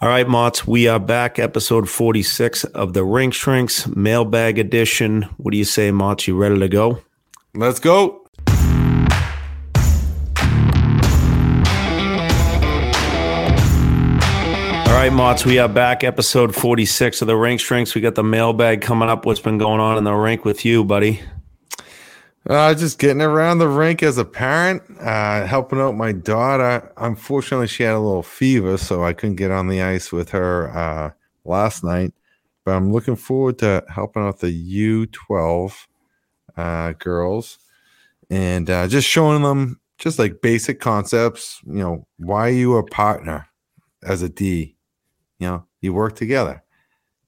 All right, Mots, we are back, episode 46 of the Rink Shrinks mailbag edition. What do you say, Mott's? You ready to go? Let's go. All right, Mots, we are back, episode 46 of the Rink Shrinks. We got the mailbag coming up. What's been going on in the rink with you, buddy? Uh, just getting around the rink as a parent, uh, helping out my daughter. Unfortunately, she had a little fever, so I couldn't get on the ice with her uh, last night. But I'm looking forward to helping out the U12 uh, girls and uh, just showing them just like basic concepts. You know, why are you a partner as a D? You know, you work together.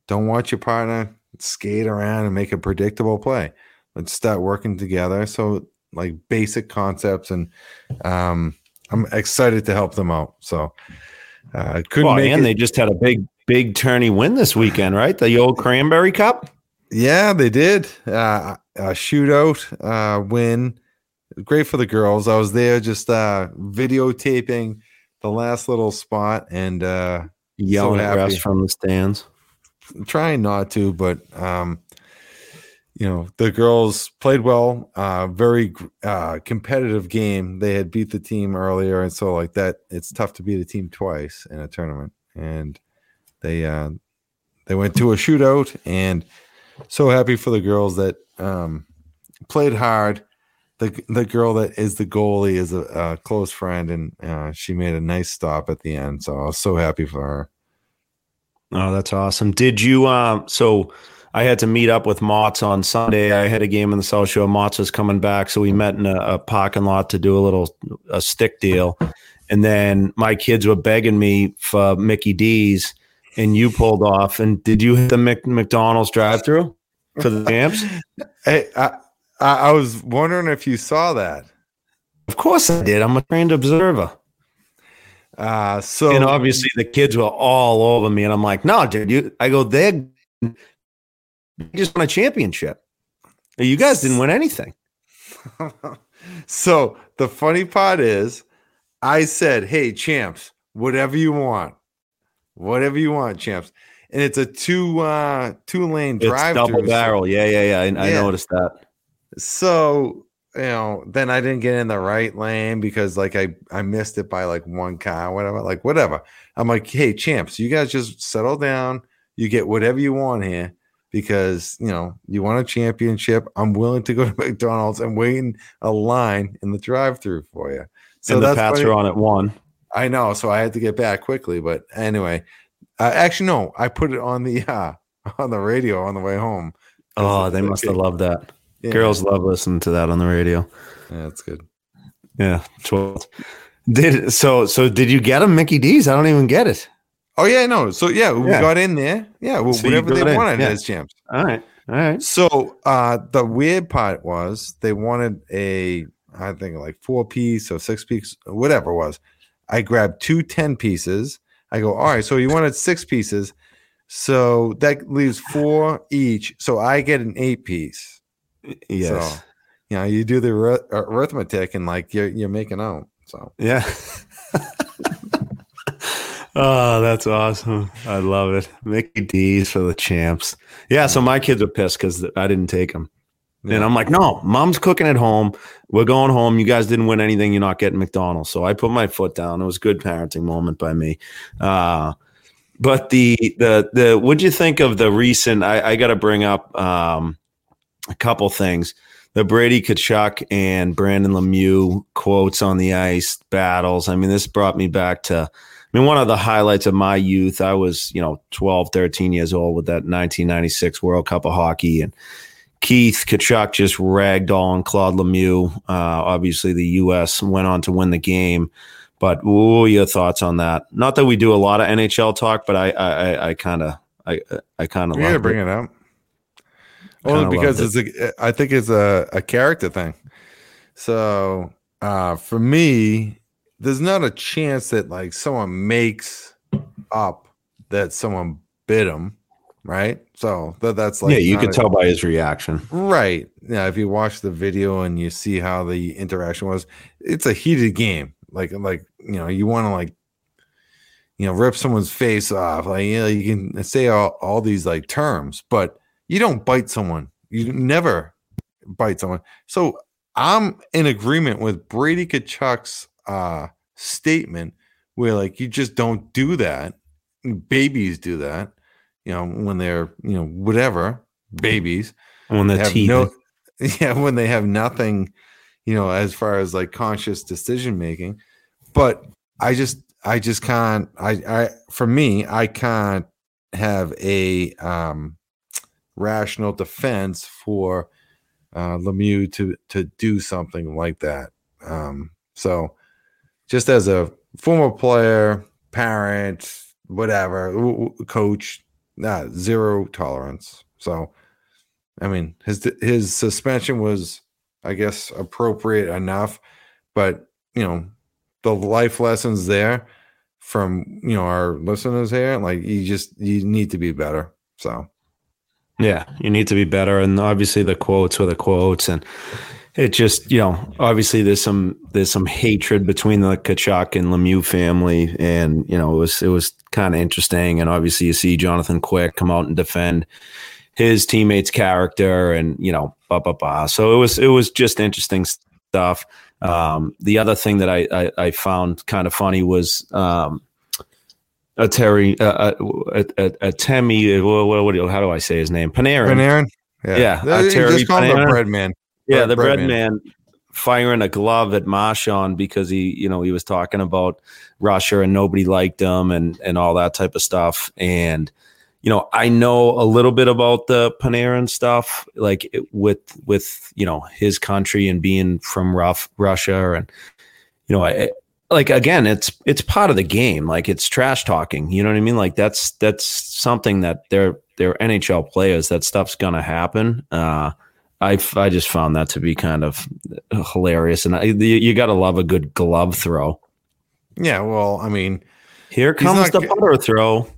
Don't watch your partner skate around and make a predictable play let's start working together. So like basic concepts and um I'm excited to help them out. So uh couldn't well, make and it. they just had a big, big tourney win this weekend, right? The old Cranberry Cup. Yeah, they did. Uh a shootout uh win. Great for the girls. I was there just uh videotaping the last little spot and uh Yelling So at from the stands. trying not to, but um, you know the girls played well. Uh, very uh, competitive game. They had beat the team earlier, and so like that, it's tough to beat a team twice in a tournament. And they uh, they went to a shootout, and so happy for the girls that um, played hard. The, the girl that is the goalie is a, a close friend, and uh, she made a nice stop at the end. So I was so happy for her. Oh, that's awesome. Did you uh so I had to meet up with Mott's on Sunday. I had a game in the South Shore. Mott's was coming back, so we met in a, a parking lot to do a little a stick deal. And then my kids were begging me for Mickey D's, and you pulled off. And did you hit the Mc, McDonald's drive-through for the champs? Hey, I, I was wondering if you saw that. Of course I did. I'm a trained observer. Uh, so and obviously the kids were all over me, and I'm like, no, dude. You, I go, just won a championship. You guys didn't win anything. so the funny part is, I said, "Hey, champs, whatever you want, whatever you want, champs." And it's a two uh two lane drive double barrel. Yeah, yeah, yeah. I, I noticed that. So you know, then I didn't get in the right lane because like I I missed it by like one car, whatever, like whatever. I'm like, hey, champs, you guys just settle down. You get whatever you want here because you know you want a championship. I'm willing to go to McDonald's and wait in a line in the drive-through for you. So and the that's Pats funny. are on at one. I know, so I had to get back quickly. But anyway, uh, actually, no, I put it on the uh, on the radio on the way home. Oh, they must have loved that. yeah, Girls love listening to that on the radio. Yeah, that's good. Yeah, twelve. Did so? So did you get them Mickey D's? I don't even get it. Oh yeah, no. So yeah, we Yeah. got in there. Yeah, well, So whatever they wanted yeah. as champs. All right, all right. So uh the weird part was they wanted a I think like four piece or six piece, whatever it was. I grabbed two 10 pieces. I go, all right, so you wanted six pieces. So that leaves four each. So I get an eight piece. Yes. So, you know, you do the arithmetic and like you're you're making out. So Yeah. oh, that's awesome. I love it. Mickey D's for the champs. Yeah, so my kids are pissed because I didn't take them. And. I'm like, no, mom's cooking at home. We're going home. You guys didn't win anything. You're not getting McDonald's. So I put my foot down. It was a good parenting moment by me. Uh, but the the the what'd you think of the recent? I, I got to bring up um, a couple things. The Brady Tkachuk and Brendan Lemieux quotes on the ice battles. I mean, this brought me back to. I mean, one of the highlights of my youth. I was, you know, 12, 13 years old with that 1996 World Cup of Hockey, and Keith Tkachuk just ragged on Claude Lemieux. Uh, obviously, the U.S. went on to win the game. But what were your thoughts on that? Not that we do a lot of NHL talk, but I I I kind of I I kind of gotta bring it up. Only Kinda because it's a, I think it's a, a character thing. So uh, for me, there's not a chance that like someone makes up that someone bit him, right? So that that's like yeah, you could a- tell by his reaction. right. Yeah, if you watch the video and you see how the interaction was, it's a heated game. Like like you know, you want to like you know, rip someone's face off. Like, you know, you can say all, all these like terms, but you don't bite someone. You never bite someone. So I'm in agreement with Brady Tkachuk's uh, statement where like you just don't do that. Babies do that, you know, when they're, you know, whatever, babies. When they're have teething. no, yeah, when they have nothing, you know, as far as like conscious decision making. But I just I just can't I I for me, I can't have a um rational defense for uh Lemieux to to do something like that. Um so just as a former player, parent, whatever, coach, nah, zero tolerance. So I mean, his his suspension was, I guess, appropriate enough, but you know, the life lessons there from you know our listeners here, like you just you need to be better. So Yeah, you need to be better, and obviously the quotes were the quotes, and it just you know obviously there's some there's some hatred between the Tkachuk and Lemieux family, and you know it was it was kind of interesting, and obviously you see Jonathan Quick come out and defend his teammates' character, and you know blah blah blah. So it was it was just interesting stuff. Um, the other thing that I I, I found kind of funny was. Um, a Terry, uh, a, a, a Temi, what, what, what, how do I say his name? Panarin. Panarin, Yeah, yeah, Terry just call him the Panarin. bread man. Yeah, the bread bread man. man firing a glove at Marchand because he, you know, he was talking about Russia and nobody liked him and and all that type of stuff. And you know, I know a little bit about the Panarin stuff, like it, with with you know his country and being from rough Russia, and you know, I, like again, it's it's part of the game. Like it's trash talking. You know what I mean? Like that's that's something that they're they're NHL players. That stuff's gonna happen. Uh, I I just found that to be kind of hilarious, and I, you, you got to love a good glove throw. Yeah, well, I mean, Here comes the g- butter throw.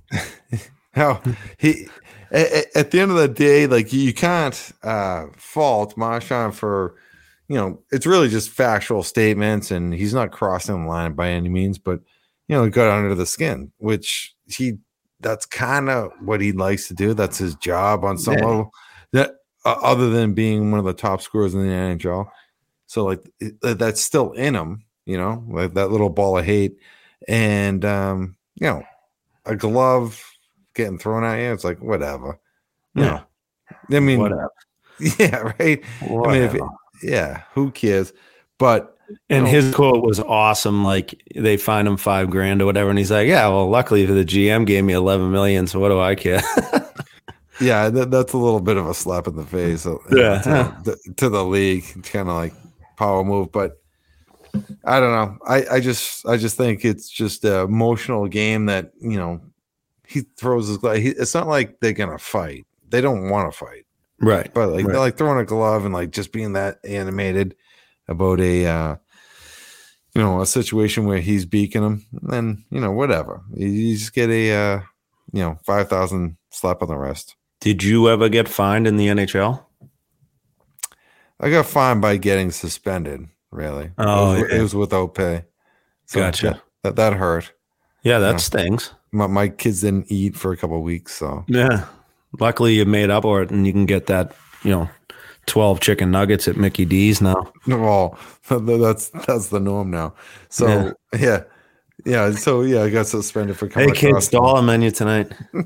how he at, at the end of the day, like you can't uh fault Marchand for you know, it's really just factual statements and he's not crossing the line by any means, but you know, he got under the skin, which he that's kind of what he likes to do. That's his job on some Yeah. level. That uh, other than being one of the top scorers in the NHL. So like it- that's still in him, you know, like that little ball of hate. And um, you know, a glove getting thrown at you, it's like whatever. Yeah. I mean, Whatever. yeah, right. Whatever. I mean, if Yeah, who cares? But and his quote was awesome. Like they find him five grand or whatever, and he's like, "Yeah, well, luckily the GM gave me eleven million, so what do I care?" yeah, that, that's a little bit of a slap in the face. uh, Yeah. to, the, to the league, kind of like power move. But I don't know. I, I just I just think it's just an emotional game that you know he throws his glove. He, it's not like they're gonna fight. They don't want to fight. right. but like Right. they're like throwing a glove and like just being that animated about a uh you know a situation where he's beaking him then you know whatever you, you just get a uh you know 5000 slap on the wrist Did you ever get fined in the NHL? i got fined by getting suspended really Oh, it, was, yeah. it was without pay Gotcha. that, that, hurt Yeah, that Yeah. stings. my, my kids didn't eat for a couple of weeks so Yeah. Luckily, you made up for it, and you can get that, you know, twelve chicken nuggets at Mickey D's now. well that's that's the norm now so yeah yeah, so yeah i got suspended for coming Hey, kids, dollar menu tonight.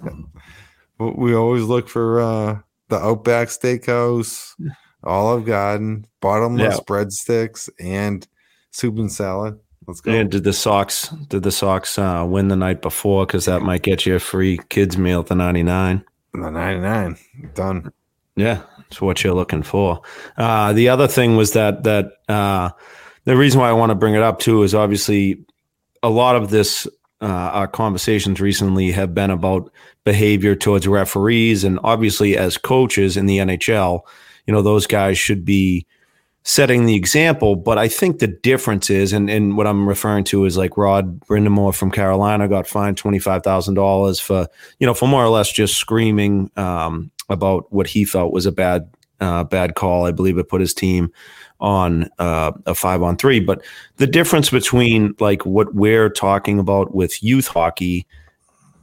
We always look for uh, the Outback Steakhouse, Olive Garden, bottomless Yeah. breadsticks, and soup and salad. Let's go. And did the Sox did the Sox uh, win the night before? Because that might get you a free kids meal at the ninety nine. The 99. Done. Yeah, it's what you're looking for. Uh, the other thing was that that uh, the reason why I want to bring it up too is obviously a lot of this uh, our conversations recently have been about behavior towards referees, and obviously as coaches in the NHL, you know those guys should be setting the example. But I think the difference is, and, and what I'm referring to is like Rod Brind'Amour from Carolina got fined twenty five thousand dollars for you know for more or less just screaming um, about what he felt was a bad uh, bad call. I believe it put his team on uh, a five on three. But the difference between like what we're talking about with youth hockey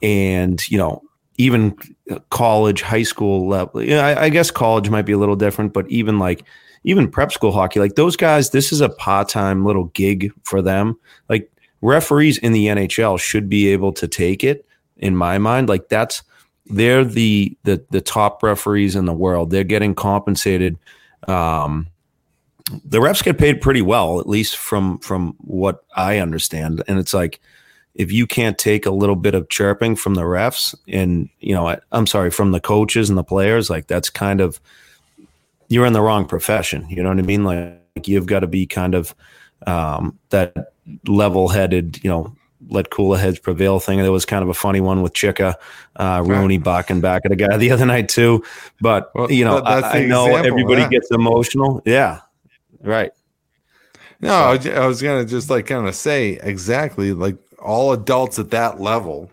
and you know even college, high school level. Yeah, I, I guess college might be a little different, but even like even prep school hockey, like those guys, this is a part time little gig for them. Like referees in the NHL should be able to take it. In my mind, like that's they're the the the top referees in the world. They're getting compensated. Um, the refs get paid pretty well, at least from from what I understand. And it's like if you can't take a little bit of chirping from the refs and you know, I, I'm sorry, from the coaches and the players, like that's kind of you're in the wrong profession. You know what I mean? Like, like you've got to be kind of um, that level-headed, you know, let cooler heads prevail thing. There was kind of a funny one with Chicka, uh, Rooney barking back at a guy the other night too. But well, you know, I, I, know everybody gets emotional. Yeah, right. No, so. I was gonna just like kind of say exactly like all adults at that level.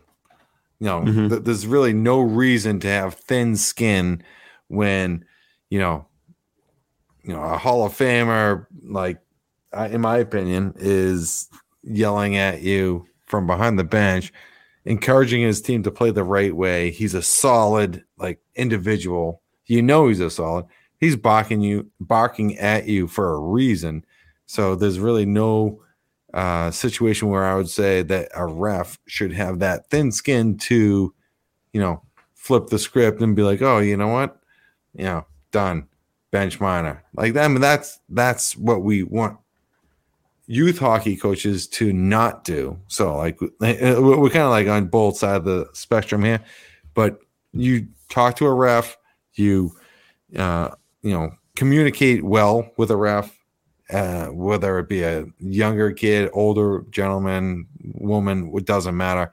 You know, mm-hmm. th- there's really no reason to have thin skin when you know, you know, a Hall of Famer like, in my opinion, is yelling at you from behind the bench, encouraging his team to play the right way. He's a solid like individual. You know he's a solid. He's barking you barking at you for a reason. So there's really no uh, situation where I would say that a ref should have that thin skin to, you know, flip the script and be like, oh, you know what, you know, done, bench minor. Like that. I mean, that's that's what we want youth hockey coaches to not do. So like we're kind of like on both sides of the spectrum here, but you talk to a ref, you uh, you know communicate well with a ref, uh, whether it be a younger kid, older gentleman, woman, it doesn't matter.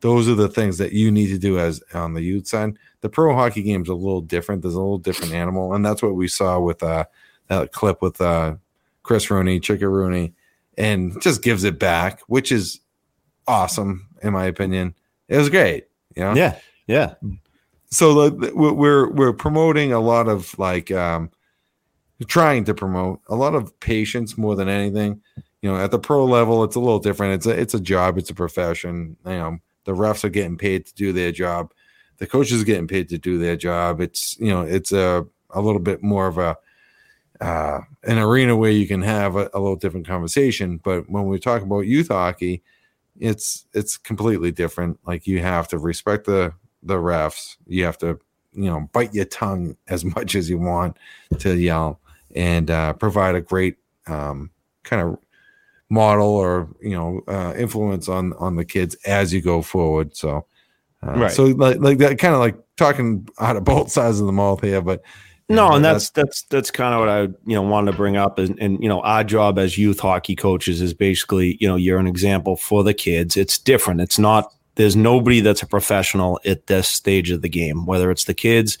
Those are the things that you need to do as on the youth side. The pro hockey game is a little different. There's a little different animal, and that's what we saw with uh, that clip with uh, Chris Rooney, Chicka Rooney and just gives it back, which is awesome in my opinion. It was great, you know. Yeah, yeah. So we're we're promoting a lot of like um, trying to promote a lot of patience more than anything. You know, at the pro level, it's a little different. It's a it's a job, it's a profession. You know, the refs are getting paid to do their job. The coaches are getting paid to do their job. It's you know, it's a a little bit more of a uh, an arena where you can have a, a, little different conversation. But when we talk about youth hockey, it's it's completely different. Like you have to respect the the refs. You have to you know bite your tongue as much as you want to yell and uh, provide a great um, kind of model or you know uh, influence on on the kids as you go forward. So. Uh, right. So like like that kind of like talking out of both sides of the mouth here, but no, and that's that's that's kind of what I you know wanted to bring up, and, and you know our job as youth hockey coaches is basically you know you're an example for the kids. It's different. It's not. There's nobody that's a professional at this stage of the game, whether it's the kids,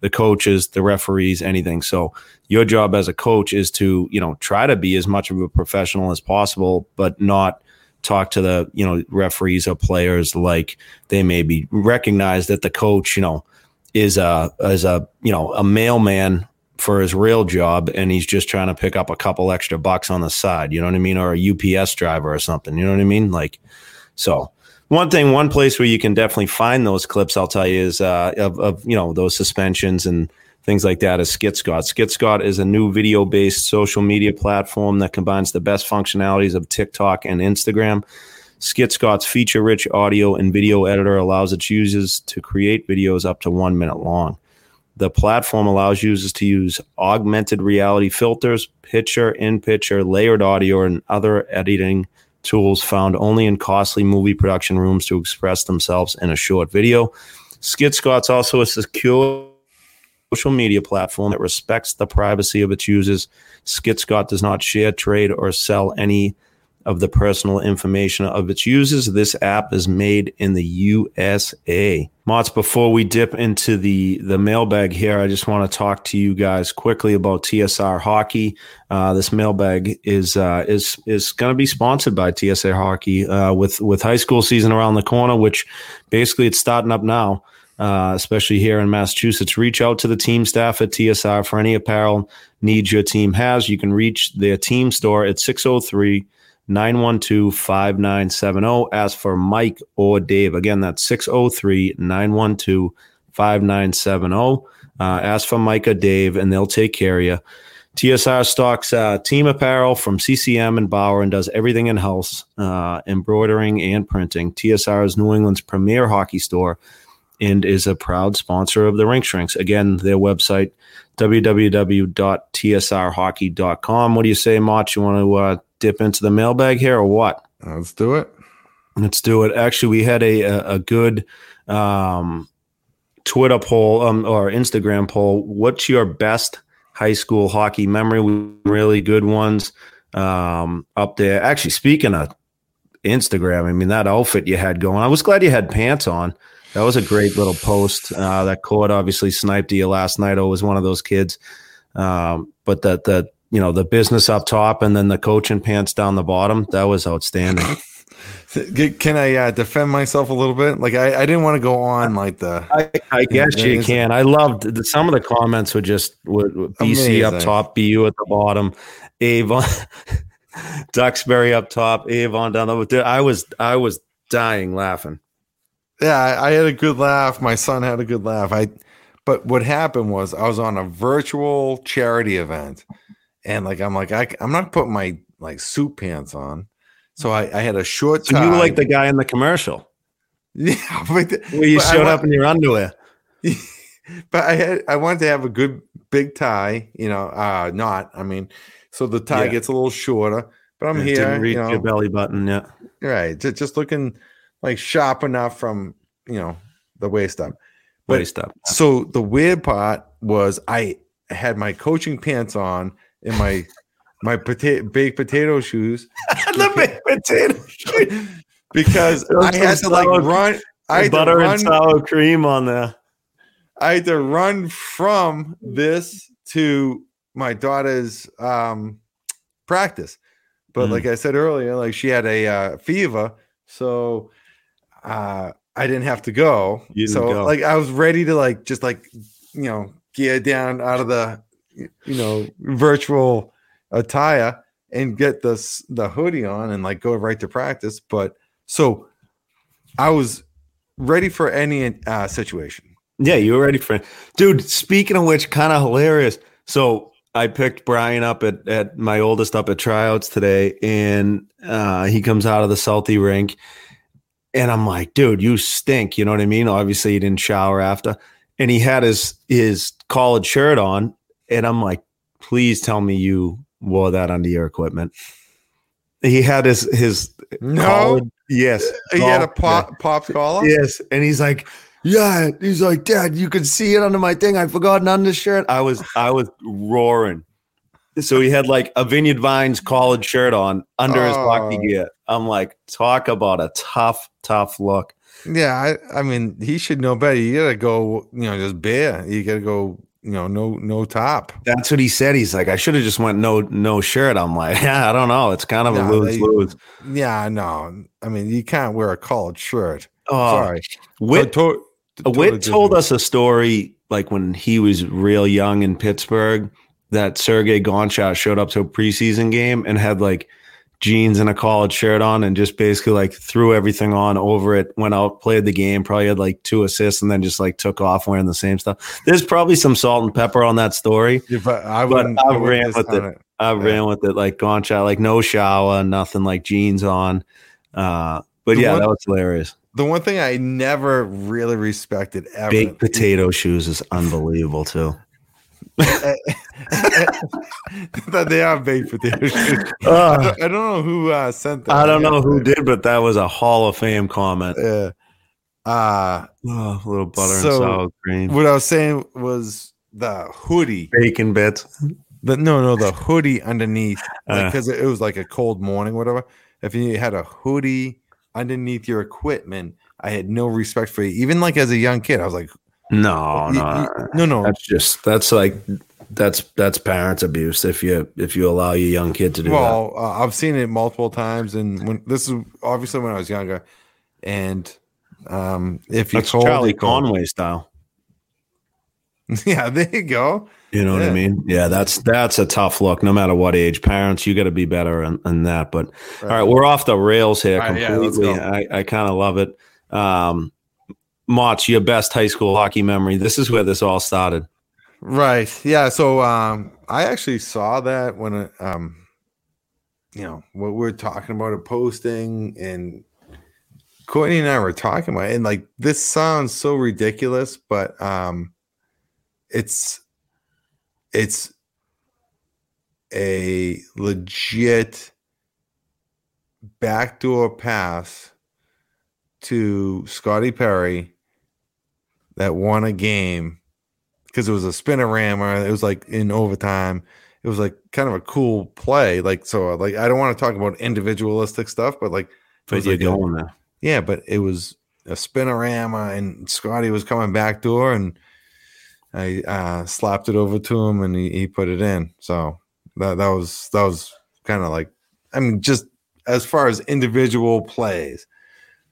the coaches, the referees, anything. So your job as a coach is to you know try to be as much of a professional as possible, but not talk to the you know referees or players like they may be recognize that the coach you know is a as a you know a mailman for his real job and he's just trying to pick up a couple extra bucks on the side you know what i mean or a ups driver or something you know what i mean like so one thing one place where you can definitely find those clips i'll tell you is uh, of, of you know those suspensions and things like that is skitscott skitscott is a new video based social media platform that combines the best functionalities of tiktok and instagram SkitScott's feature rich audio and video editor allows its users to create videos up to one minute long. The platform allows users to use augmented reality filters, picture in picture, layered audio, and other editing tools found only in costly movie production rooms to express themselves in a short video. SkitScott's also a secure social media platform that respects the privacy of its users. SkitScott does not share, trade, or sell any of the personal information of its users. This app is made in the USA. Mots, before we dip into the, the mailbag here, I just want to talk to you guys quickly about TSR Hockey. Uh, this mailbag is uh, is is going to be sponsored by TSR Hockey uh, with with high school season around the corner, which basically it's starting up now. uh, especially here in Massachusetts. Reach out to the team staff at TSR for any apparel needs your team has. You can reach their team store at 603 912 5970. Ask for Mike or Dave. Again, that's 603 912 5970. Uh, ask for Mike or Dave, and they'll take care of you. TSR stocks uh, team apparel from CCM and Bauer and does everything in house, uh, embroidering and printing. TSR is New England's premier hockey store and is a proud sponsor of the Rink Shrinks. Again, their website, www.tsrhockey.com. What do you say, Mott? You want to uh, dip into the mailbag here or what? Let's do it. Let's do it. Actually, we had a, a, a good um, Twitter poll um, or Instagram poll. What's your best high school hockey memory? Really good ones um, up there. Actually, speaking of Instagram, I mean, that outfit you had going, I was glad you had pants on. That was a great little post. Uh, that court obviously sniped you last night. I was one of those kids. Um, but the the you know the business up top and then the coaching pants down the bottom that was outstanding. Can I uh, defend myself a little bit? Like I, I didn't want to go on like the. I, I guess you, you can. I loved the, some of the comments were just with, with BC Amazing. up top, BU at the bottom, Avon, Duxbury up top, Avon down the. I was I was dying laughing yeah, I, I had a good laugh. My son had a good laugh. I, but what happened was I was on a virtual charity event, and like I'm like I, I'm not putting my like suit pants on, so I, I had a short. So you were like the guy in the commercial. Yeah, but, where you showed up in your underwear. but I had I wanted to have a good big tie, you know, uh not. I mean, so the tie yeah. gets a little shorter, but I'm it here. Didn't reach you know, your belly button, yeah. Right, just, just looking like sharp enough from you know the waist up. But, waist up. So the weird part was I had my coaching pants on and my my potato baked potato shoes. the baked potato shoes. because I had to like run. I butter run, and sour cream on there. I had to run from this to my daughter's um, practice. But mm. like I said earlier, like she had a uh, fever, so uh, I didn't have to go. So go. like I was ready to like just like you know gear down out of the you know virtual attire and get the the hoodie on and like go right to practice. But so I was ready for any uh, situation. Yeah, you were ready for it, dude. Speaking of which, kind of hilarious. So I picked Brian up at at my oldest up at tryouts today, and uh, he comes out of the salty rink and I'm like, dude, you stink. You know what I mean? Obviously, he didn't shower after. And he had his his collared shirt on. And I'm like, please tell me you wore that under your equipment. He had his his no collared, yes. He had a pop pop collar? Yes. And he's like, Yeah. He's like, Dad, you could see it under my thing. I forgot an undershirt. I was I was roaring. So he had like a Vineyard Vines collared shirt on under his hockey oh. gear. I'm like, talk about a tough, tough look. Yeah, I, I mean, he should know better. You gotta go, you know, just bare. You gotta go, you know, no, no top. That's what he said. He's like, I should have just went no, no shirt. I'm like, yeah, I don't know. It's kind of no, a lose lose. Yeah, no. I mean, you can't wear a collared shirt. Oh, sorry. Whit, to, to, Whit told us a story like when he was real young in Pittsburgh that Sergey Gonchar showed up to a preseason game and had like jeans and a collared shirt on and just basically like threw everything on over it, went out, played the game, probably had like two assists and then just like took off wearing the same stuff. There's probably some salt and pepper on that story. Yeah, but I, but I ran with it. it. I yeah. ran with it like Gonchar, like no shower, nothing like jeans on. Uh, but the yeah, one, that was hilarious. The one thing I never really respected ever. Baked potato shoes is unbelievable too. that they are baked potatoes. Uh, I, don't, I, don't, know who uh, sent that. I don't know who did, but that was a Hall of Fame comment. Yeah. Uh, oh, a little butter so and sour cream. What I was saying was the hoodie, bacon bits. The no, no, the hoodie underneath, because like, uh, it was like a cold morning, whatever. If you had a hoodie underneath your equipment, I had no respect for you. Even like as a young kid, I was like, no, no, no, no. That's just that's like that's that's parents abuse if you if you allow your young kid to do well, that. Well, uh, I've seen it multiple times, and when this is obviously when I was younger, and Um, if you That's cold, Charlie. Conway style. Yeah, there you go. You know what I mean? Yeah, that's that's a tough look. No matter what age, parents, you got to be better in, in that. But all right, we're off the rails here All right, yeah, completely. go. I, I kind of love it. Um, Mott, your best high school hockey memory. This is where this all started. Right. Yeah. So um, I actually saw that when it, um, you know what we're talking about a posting and Courtney and I were talking about it, and like this sounds so ridiculous, but um, it's it's a legit backdoor pass to Scotty Perry that won a game because it was a spinorama. It was like in overtime. It was like kind of a cool play. Like so, like I don't want to talk about individualistic stuff, but like, But you're like going there. yeah, but it was a spinorama, and Scotty was coming back door, and I uh, slapped it over to him, and he, he put it in. So that that was that was kind of like, I mean, just as far as individual plays,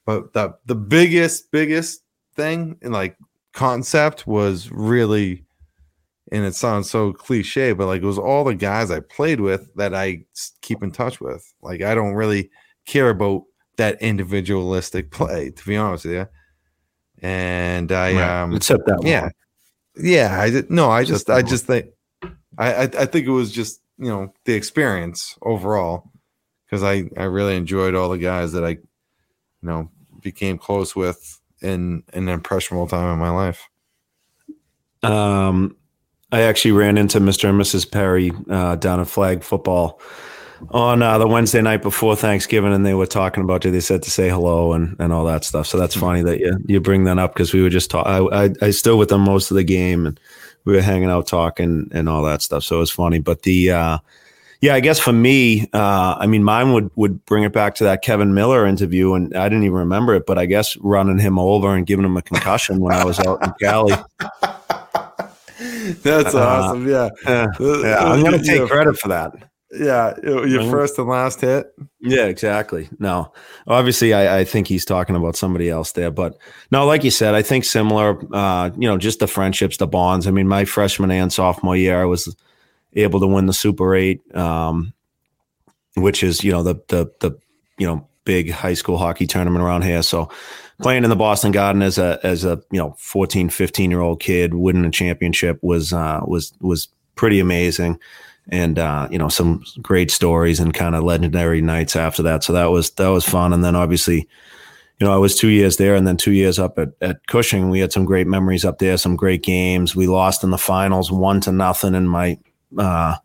but the the biggest biggest thing in like concept was really, and it sounds so cliche, but like it was all the guys I played with that I keep in touch with. Like I don't really care about that individualistic play, to be honest with you. And I Right. um Except that yeah. one. yeah, I did no, I just I just think I, I I think it was just, you know, the experience overall. Because I, I really enjoyed all the guys that I, you know, became close with in an impressionable time in my life. Um, I actually ran into Mr. and Mrs. Perry uh, down at flag football on uh, the Wednesday night before Thanksgiving, and they were talking about you. They said to say hello and, and all that stuff. So that's funny that you you bring that up because we were just talking. I, I I still with them most of the game, and we were hanging out talking and all that stuff. So it was funny. But the uh, yeah, I guess for me, uh, I mean, mine would would bring it back to that Kevin Miller interview, and I didn't even remember it, but I guess running him over and giving him a concussion when I was out in Cali. That's Uh, awesome. Yeah. Yeah, yeah, I'm gonna take Yeah. credit for that. Yeah. Your Mhm. first and last hit. Yeah, exactly. No, obviously, I, I think he's talking about somebody else there, but no, like you said, I think similar. Uh, you know, just the friendships, the bonds. I mean, my freshman and sophomore year, I was able to win the Super Eight, um, which is you know the the the you know big high school hockey tournament around here. So playing in the Boston Garden as a as a you know 14, 15 year old kid, winning a championship was uh, was was pretty amazing and uh, you know some great stories and kind of legendary nights after that. So that was that was fun. And then obviously, you know, I was two years there, and then two years up at, at Cushing. We had some great memories up there, some great games. We lost in the finals, one to nothing in my uh,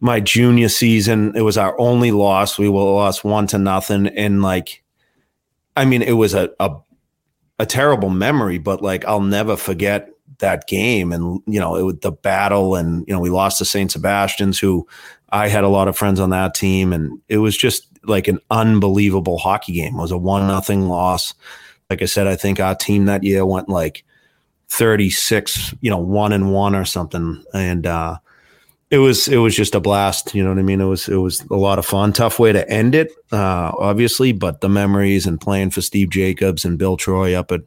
my junior season. It was our only loss. We lost one to nothing, and like, I mean, it was a a, a terrible memory, but like I'll never forget that game and you know it was the battle and you know we lost to St. Sebastian's who I had a lot of friends on that team and it was just like an unbelievable hockey game. It was a one nothing loss. Like I said, I think our team that year went like 36, you know, one and one or something. And uh it was it was just a blast, you know what I mean? It was it was a lot of fun. Tough way to end it, uh, obviously, but the memories and playing for Steve Jacobs and Bill Troy up at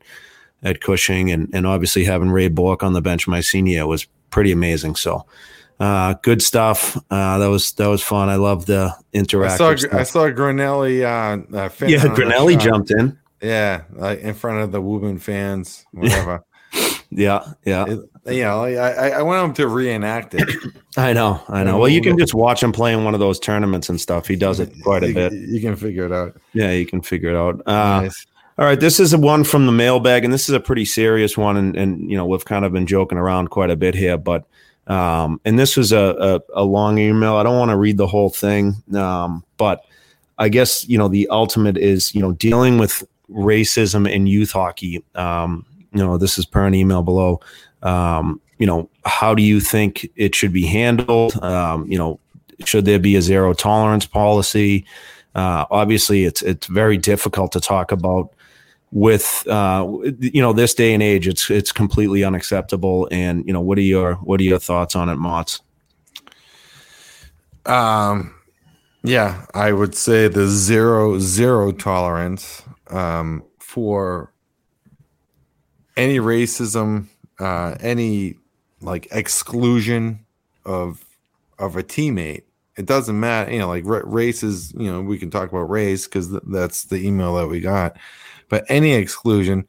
at Cushing and, and obviously having Ray Bourque on the bench my senior year was pretty amazing. So uh, good stuff. Uh, that was that was fun. I love the interactive I saw. I saw Grinelli uh, uh yeah, Grinelli jumped in. Yeah, in front of the Woburn fans, whatever. Yeah, yeah. It- you know, I, I I want him to reenact it. I know, I know. Well, you can just watch him play in one of those tournaments and stuff. He does it quite a bit. You can figure it out. Yeah, you can figure it out. Uh, Nice. All right, this is a one from the mailbag, and this is a pretty serious one, and, and you know we've kind of been joking around quite a bit here, but um, and this was a, a, a long email. I don't want to read the whole thing, um, but I guess you know the ultimate is you know dealing with racism in youth hockey. Um, you know, this is per an email below. Um, you know, how do you think it should be handled? Um, you know, should there be a zero tolerance policy? Uh, obviously, it's it's very difficult to talk about with uh, you know this day and age. It's it's completely unacceptable. And you know, what are your what are your thoughts on it, Mott's? Um, yeah, I would say the zero zero tolerance um, for any racism, uh, any like exclusion of of a teammate. It doesn't matter, you know, like race is, you know, we can talk about race because th- that's the email that we got, but any exclusion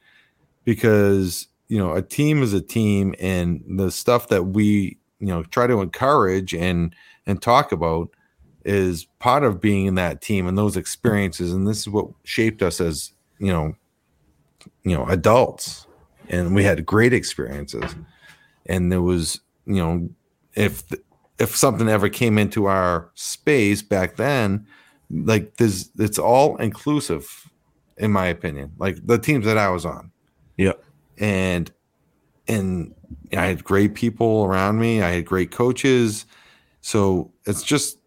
because you know a team is a team, and the stuff that we you know try to encourage and and talk about is part of being in that team and those experiences, and this is what shaped us as you know you know adults, and we had great experiences, and there was you know if if something ever came into our space back then like there's it's all inclusive in my opinion like the teams that i was on. Yeah. And and i had great people around me. I had great coaches. So it's just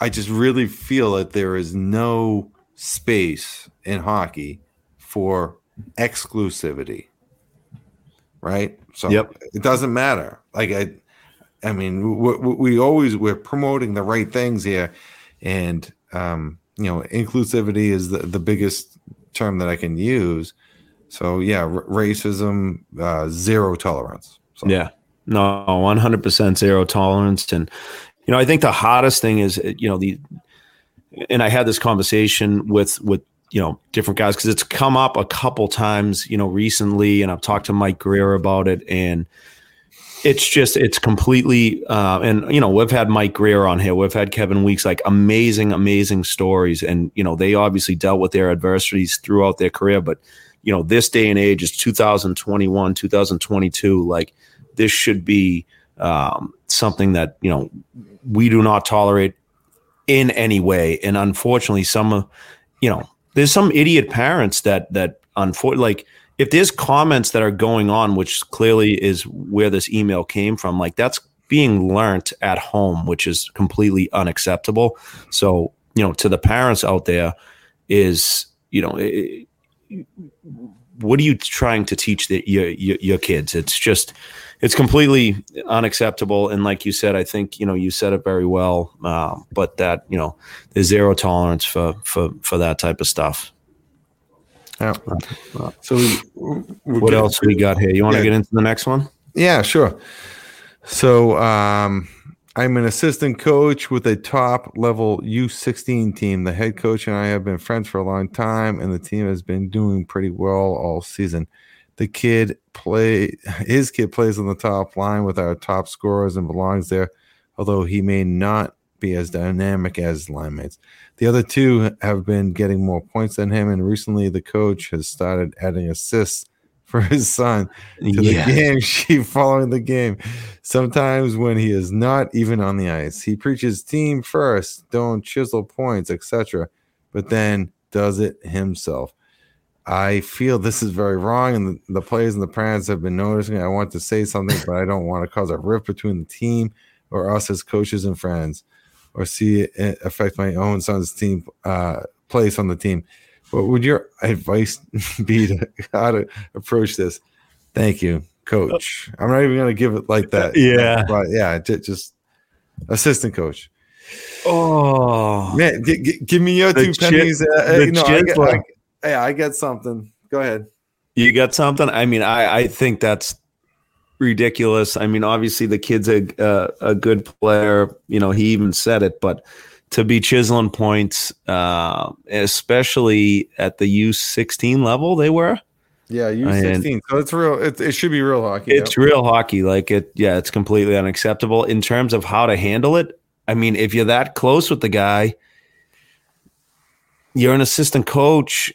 i just really feel that there is no space in hockey for exclusivity right so yep. it doesn't matter like i I mean, we, we, always we're promoting the right things here, and um, you know, inclusivity is the, the biggest term that I can use. So yeah, r- racism, uh, zero tolerance. So. Yeah, no, one hundred percent zero tolerance, and you know, I think the hottest thing is you know the, and I had this conversation with with you know different guys because it's come up a couple times you know recently, and I've talked to Mike Grier about it, and it's just it's completely uh, and you know we've had Mike Grier on here, we've had Kevin Weekes, like amazing, amazing stories, and you know they obviously dealt with their adversities throughout their career, but you know this day and age is 2021, 2022, like this should be um, something that you know we do not tolerate in any way, and unfortunately, some you know there's some idiot parents that that unfortunately like if there's comments that are going on, which clearly is where this email came from, like that's being learnt at home, which is completely unacceptable. So, you know, to the parents out there, is you know, it, what are you trying to teach the, your, your, your kids? It's just, it's completely unacceptable. And like you said, I think you know you said it very well. Uh, but that you know, there's zero tolerance for for for that type of stuff. Yeah. So we, what else we got here? You want to yeah. get into the next one? Yeah, sure. So um, I'm an assistant coach with a top level U16 team. The head coach and I have been friends for a long time, and the team has been doing pretty well all season. The kid play his kid plays on the top line with our top scorers and belongs there, although he may not be as dynamic as line mates. The other two have been getting more points than him, and recently the coach has started adding assists for his son to yeah. the game sheet following the game. Sometimes when he is not even on the ice, he preaches team first, don't chisel points, etc., but then does it himself. I feel this is very wrong, and the, the players and the parents have been noticing. I want to say something, but I don't want to cause a rift between the team or us as coaches and friends or see it affect my own son's team uh, place on the team. What would your advice be to how to approach this? Thank you, coach. I'm not even going to give it like that. Yeah, but yeah, just, assistant coach. Oh man, g- g- give me your two pennies. Uh, you know, I I, yeah, I get something. Go ahead. You got something? I mean, I I think that's ridiculous. I mean, obviously the kid's a, a, a good player. You know, he even said it, but to be chiseling points, uh, especially at the U sixteen level, they were. Yeah, U sixteen. So it's real. It, it should be real hockey. It's yep. real hockey. Like it. Yeah, it's completely unacceptable in terms of how to handle it. I mean, if you're that close with the guy, you're an assistant coach.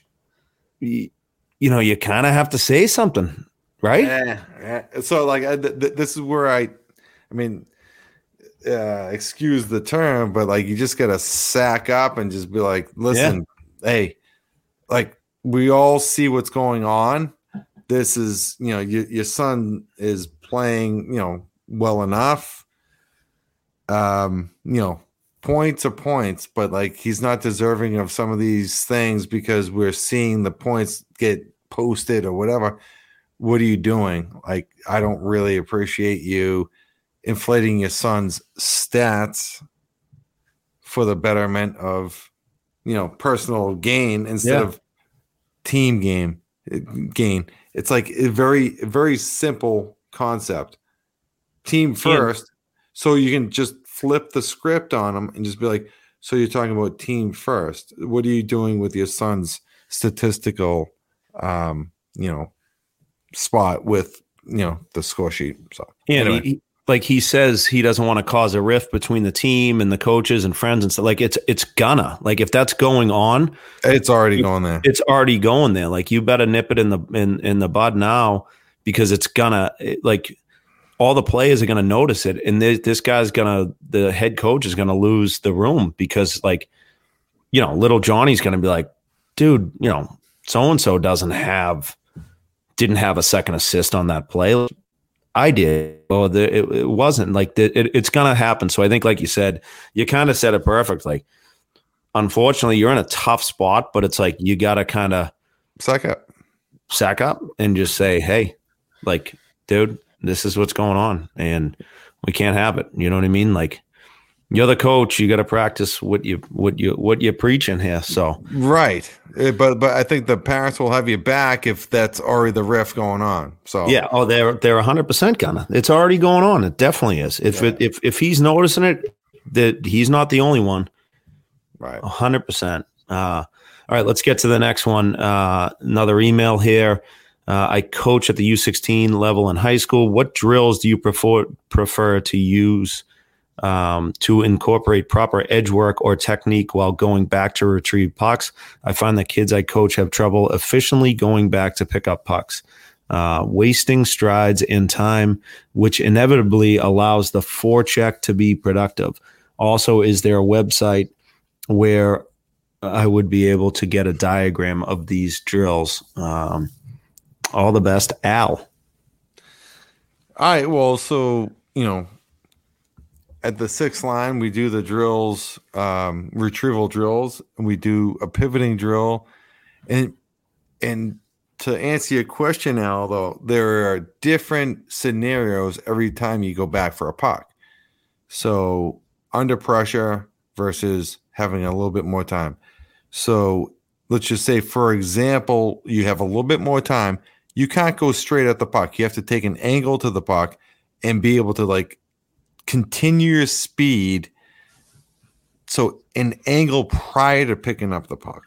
You, you know, you kind of have to say something right? Yeah, yeah. So like I, th- this is where I, I mean, uh, excuse the term, but like you just gotta sack up and just be like, listen, yeah. hey, like we all see what's going on. This is, you know, your your son is playing, you know, well enough. Um, you know, points are points, but like he's not deserving of some of these things because we're seeing the points get posted or whatever what are you doing? Like, I don't really appreciate you inflating your son's stats for the betterment of, you know, personal gain instead yeah. of team game eh, gain. it's like a very very simple concept. Team first, yeah. so you can just flip the script on them and just be like, so you're talking about team first. What are you doing with your son's statistical, um, you know, spot with you know the score sheet? So yeah, anyway. he, like he says he doesn't want to cause a rift between the team and the coaches and friends and stuff. Like it's it's gonna like if that's going on, it's already going there. It's already going there. Like you better nip it in the in in the bud now because it's gonna it, like all the players are gonna notice it, and this, this guy's gonna the head coach is gonna lose the room because like you know little Johnny's gonna be like, dude, you know so and so doesn't have didn't have a second assist on that play I did. Well, the, it, it, wasn't like the, it, it's going to happen. So I think, like you said, you kind of said it perfectly. Unfortunately, you're in a tough spot, but it's like you got to kind of sack up, sack up, and just say, "Hey, like, dude, this is what's going on, and we can't have it." You know what I mean? Like, you're the coach. You got to practice what you what you what you're preaching here. So right, eh, but but I think the parents will have you back if that's already the riff going on. So yeah, oh, they're they're 100 percent gonna. It's already going on. It definitely is. If yeah. it, if if he's noticing it, that he's not the only one. Right, 100 percent. Uh, all right, let's get to the next one. Uh, another email here. Uh, I coach at the U16 level in high school. What drills do you prefer prefer to use? um, to incorporate proper edge work or technique while going back to retrieve pucks. I find that kids I coach have trouble efficiently going back to pick up pucks, uh, wasting strides and time, which inevitably allows the forecheck to be productive. Also, is there a website where I would be able to get a diagram of these drills? Um, all the best, Al. All right. Well, so, you know, at the sixth line, we do the drills, um, retrieval drills, and we do a pivoting drill. And and to answer your question, Al, though, there are different scenarios every time you go back for a puck. So under pressure versus having a little bit more time. So let's just say, for example, you have a little bit more time. You can't go straight at the puck. You have to take an angle to the puck and be able to like continue your speed. So an angle prior to picking up the puck.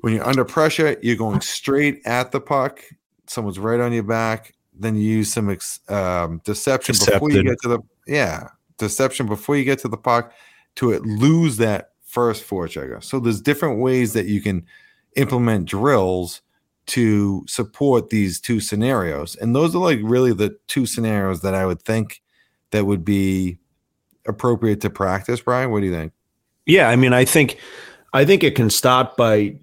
When you're under pressure, you're going straight at the puck. Someone's right on your back. Then you use some ex, um, deception Decepted. before you get to the yeah deception before you get to the puck to it lose that first forechecker. So there's different ways that you can implement drills to support these two scenarios, and those are like really the two scenarios that I would think that would be appropriate to practice, Brian? What do you think? Yeah, I mean, I think I think it can start by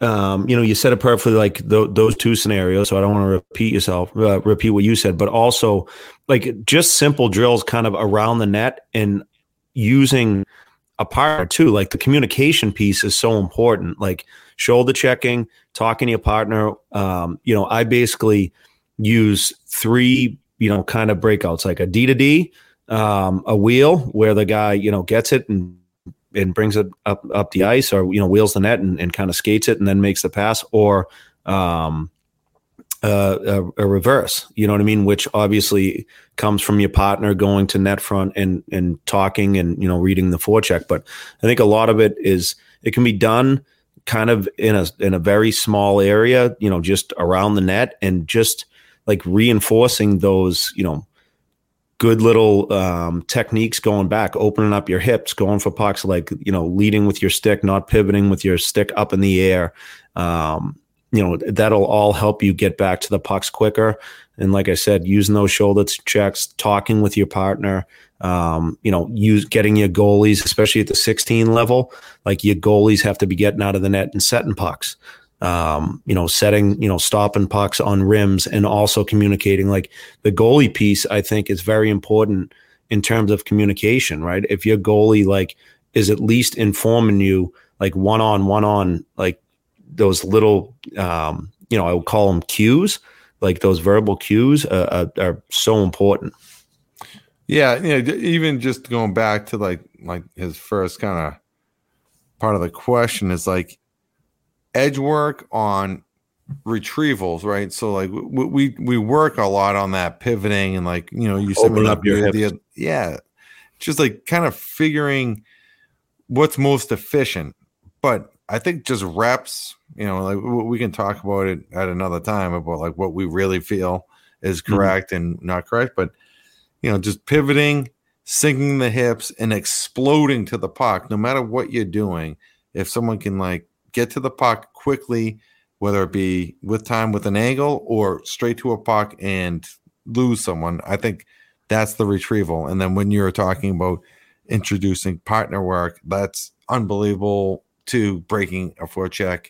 um, you know, you said it perfectly, like th- those two scenarios. So I don't want to repeat yourself, uh, repeat what you said, but also like just simple drills, kind of around the net and using a partner too. Like the communication piece is so important. Like shoulder checking, talking to your partner. Um, you know, I basically use three you know, kind of breakouts like a D to D, um, a wheel where the guy, you know, gets it and and brings it up up the ice or you know wheels the net and, and kind of skates it and then makes the pass or um, uh, a, a, reverse you know what i mean which obviously comes from your partner going to net front and and talking and you know reading the forecheck but i think a lot of it is it can be done kind of in a in a very small area you know just around the net and just like reinforcing those, you know, good little um, techniques going back, opening up your hips, going for pucks, like, you know, leading with your stick, not pivoting with your stick up in the air. Um, you know, that'll all help you get back to the pucks quicker. And like I said, using those shoulder checks, talking with your partner, um, you know, use getting your goalies, especially at the 16 level, like your goalies have to be getting out of the net and setting pucks um, you know, setting, you know, stopping pucks on rims and also communicating. Like the goalie piece, I think is very important in terms of communication, right? If your goalie like is at least informing you like one on one on like those little um, you know, I would call them cues, like those verbal cues uh, are, are so important. Yeah, you know, even just going back to like like his first kind of part of the question is like edge work on retrievals, right? So like we we, we work a lot on that pivoting and like you know you Open up your the, hips. the yeah, just like kind of figuring what's most efficient. But I think just reps, you know, like we can talk about it at another time about like what we really feel is Mhm. correct and not correct. But you know, just pivoting, sinking the hips, and exploding to the puck. No matter what you're doing, if someone can like get to the puck quickly, whether it be with time with an angle or straight to a puck and lose someone, I think that's the retrieval. And then when you're talking about introducing partner work, that's unbelievable to breaking a forecheck.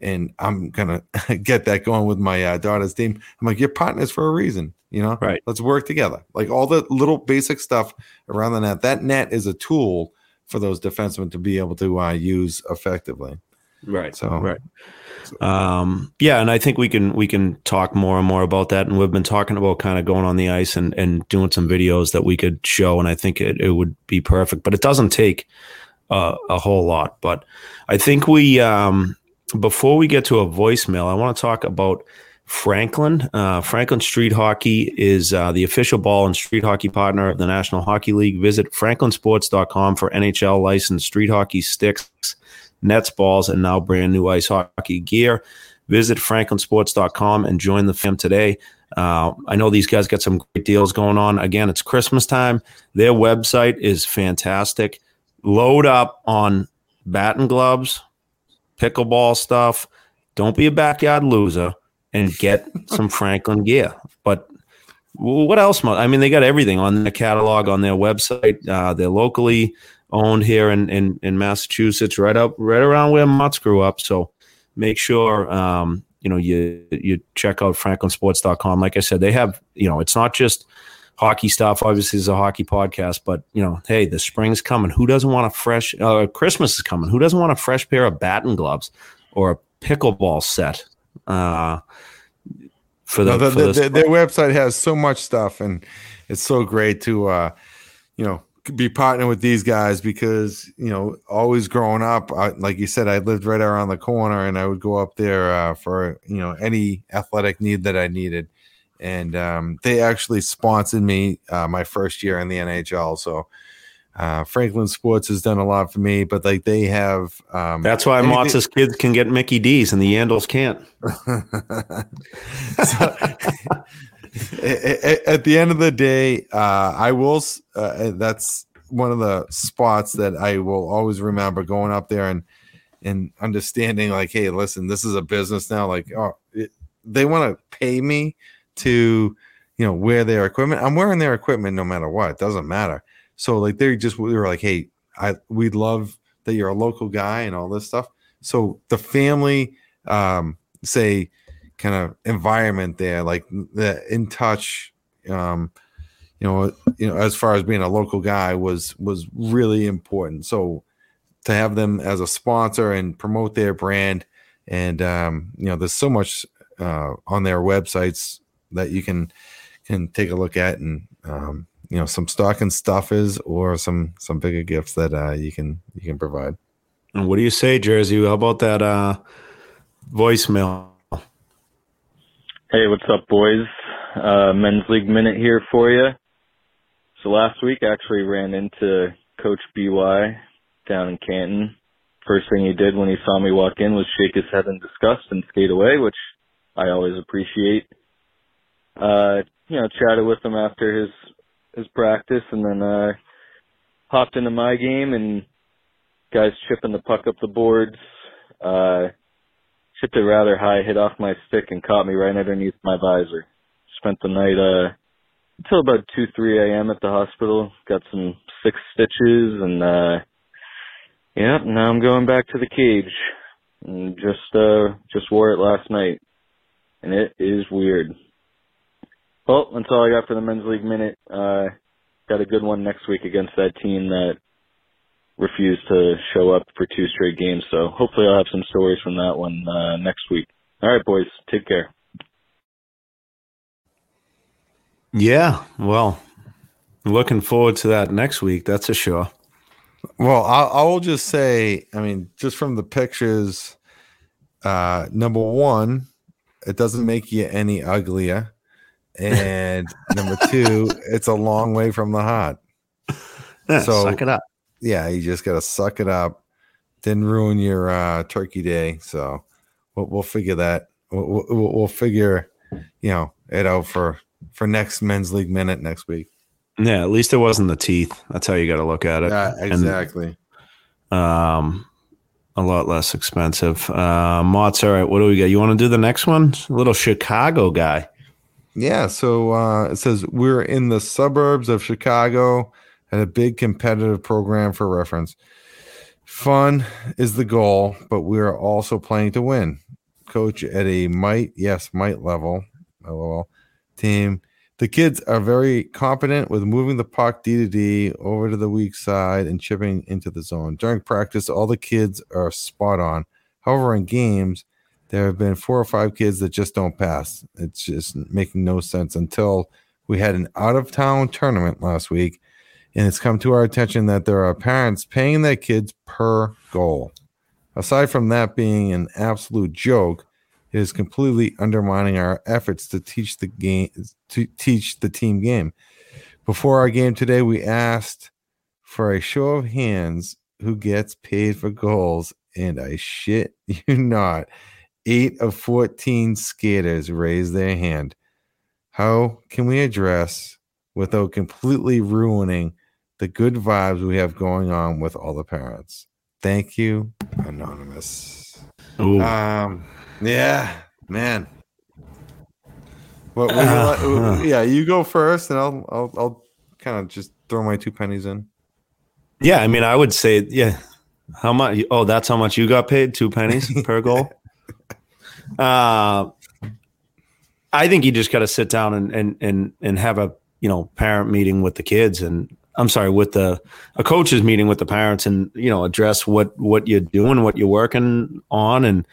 And I'm gonna get that going with my uh, daughter's team. I'm like, you're partners for a reason, you know. Right. Let's work together. Like all the little basic stuff around the net. That net is a tool for those defensemen to be able to uh, use effectively. Right. So Right. Um, yeah, and I think we can we can talk more and more about that. And we've been talking about kind of going on the ice and and doing some videos that we could show, and I think it, it would be perfect. But it doesn't take uh, a whole lot. But I think we um, before we get to a voicemail, I want to talk about Franklin. Uh, Franklin Street Hockey is uh, the official ball and street hockey partner of the National Hockey League. Visit franklinsports.com for NHL licensed street hockey sticks, nets, balls, and now brand new ice hockey gear. Visit franklinsports.com and join the fam today. Uh, I know these guys got some great deals going on. Again, it's Christmas time. Their website is fantastic. Load up on bat and gloves, pickleball stuff. Don't be a backyard loser and get some Franklin gear. But what else? I mean, they got everything on their catalog on their website. Uh, they're locally owned here in, in, in Massachusetts, right up, right around where Mutts grew up. So make sure, um, you know, you, you check out franklinsports.com. Like I said, they have, you know, it's not just hockey stuff. Obviously, it's a hockey podcast, but you know, hey, the spring's coming. Who doesn't want a fresh, uh, Christmas is coming. Who doesn't want a fresh pair of batting gloves or a pickleball set? Uh, for the, No, the- for the- the- their website has so much stuff, and it's so great to, uh, you know, be partnering with these guys because you know, always growing up, I, like you said, I lived right around the corner, and I would go up there uh, for you know any athletic need that I needed, and um, they actually sponsored me uh, my first year in the NHL. So uh, Franklin Sports has done a lot for me, but like they have, um, That's why Mott's kids can get Mickey D's and the Yandles can't. So, a- a- at the end of the day, uh, I will. Uh, that's one of the spots that I will always remember going up there and and understanding like, hey, listen, this is a business now. Like, oh, it, they want to pay me to, you know, wear their equipment. I'm wearing their equipment no matter what. It doesn't matter. So like, they just we were like, hey, I we love that you're a local guy and all this stuff. So the family, um, say kind of environment there, like the in touch, um, you know, you know, as far as being a local guy was was really important. So to have them as a sponsor and promote their brand, and um, you know, there's so much uh, on their websites that you can can take a look at, and um, you know, some stocking stuffers or some some bigger gifts that uh, you can you can provide. And what do you say, Jersey? How about that uh, voicemail? Hey, what's up, boys? Uh, men's league minute here for you. So last week, I actually ran into Coach BY down in Canton. First thing he did when he saw me walk in was shake his head in disgust and skate away, which I always appreciate. Uh, you know, chatted with him after his his practice, and then uh, hopped into my game and guys chipping the puck up the boards. Uh, chipped it rather high, hit off my stick, and caught me right underneath my visor. Spent the night uh until about two, three a.m. at the hospital. Got some six stitches, and uh yeah, now I'm going back to the cage. And just uh just wore it last night, and it is weird. Well, that's all I got for the men's league minute. Uh, got a good one next week against that team that refused to show up for two straight games. So hopefully I'll have some stories from that one uh, next week. All right, boys, take care. Yeah, well, looking forward to that next week. That's for sure. Well, I, I will just say, I mean, just from the pictures, uh, number one, it doesn't make you any uglier. And number two, it's a long way from the hot. Yeah, So- suck it up. Yeah, you just gotta suck it up. Didn't ruin your uh, turkey day, so we'll, we'll figure that. We'll, we'll, we'll figure, you know, it out for for next men's league minute next week. Yeah, at least it wasn't the teeth. That's how you got to look at it. Yeah, exactly. Um, a lot less expensive. Uh, Mott's all right. What do we got? You want to do the next one? Little Chicago guy. Yeah, so uh, it says we're in the suburbs of Chicago at a big competitive program for reference. Fun is the goal, but we are also playing to win. Coach at a might, yes, might level, lol, team. The kids are very competent with moving the puck D to D over to the weak side and chipping into the zone. During practice, all the kids are spot on. However, in games, there have been four or five kids that just don't pass. It's just making no sense until we had an out of town tournament last week, and it's come to our attention that there are parents paying their kids per goal. Aside from that being an absolute joke, it is completely undermining our efforts to teach the game to teach the team game. Before our game today, we asked for a show of hands who gets paid for goals, and I shit you not, eight of 14 skaters raised their hand. How can we address without completely ruining the good vibes we have going on with all the parents? Thank you, Anonymous. Ooh. Um, yeah, man. What, Uh, you like- yeah, you go first, and I'll I'll, I'll kind of just throw my two pennies in. yeah, I mean, I would say, yeah. How much? Oh, that's how much you got paid? Two pennies per goal. Uh, I think you just got to sit down and and and and have a you know parent meeting with the kids and I'm sorry with the a coaches meeting with the parents and you know address what what you're doing, what you're working on, and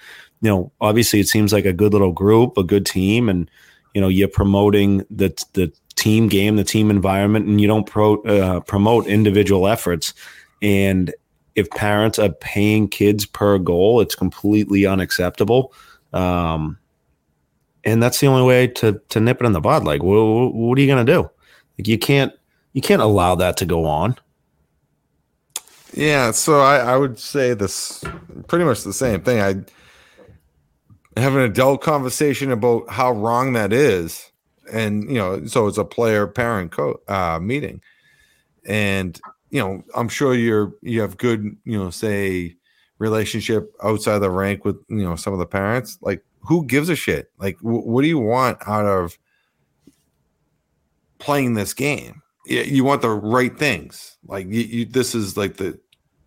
you know obviously it seems like a good little group, a good team, and you know you're promoting the the team game, the team environment, and you don't pro, uh, promote individual efforts. And if parents are paying kids per goal, it's completely unacceptable. Um, and that's the only way to to nip it in the bud. Like, what, what are you gonna do? Like, you can't you can't allow that to go on. Yeah, so I, I would say this pretty much the same thing. I have an adult conversation about how wrong that is, and you know, so it's a player parent co- uh, meeting, and you know, I'm sure you're you have good you know say relationship outside the rank with you know some of the parents. Like, who gives a shit? Like, wh- what do you want out of playing this game? You- You want the right things. Like, you, you this is like the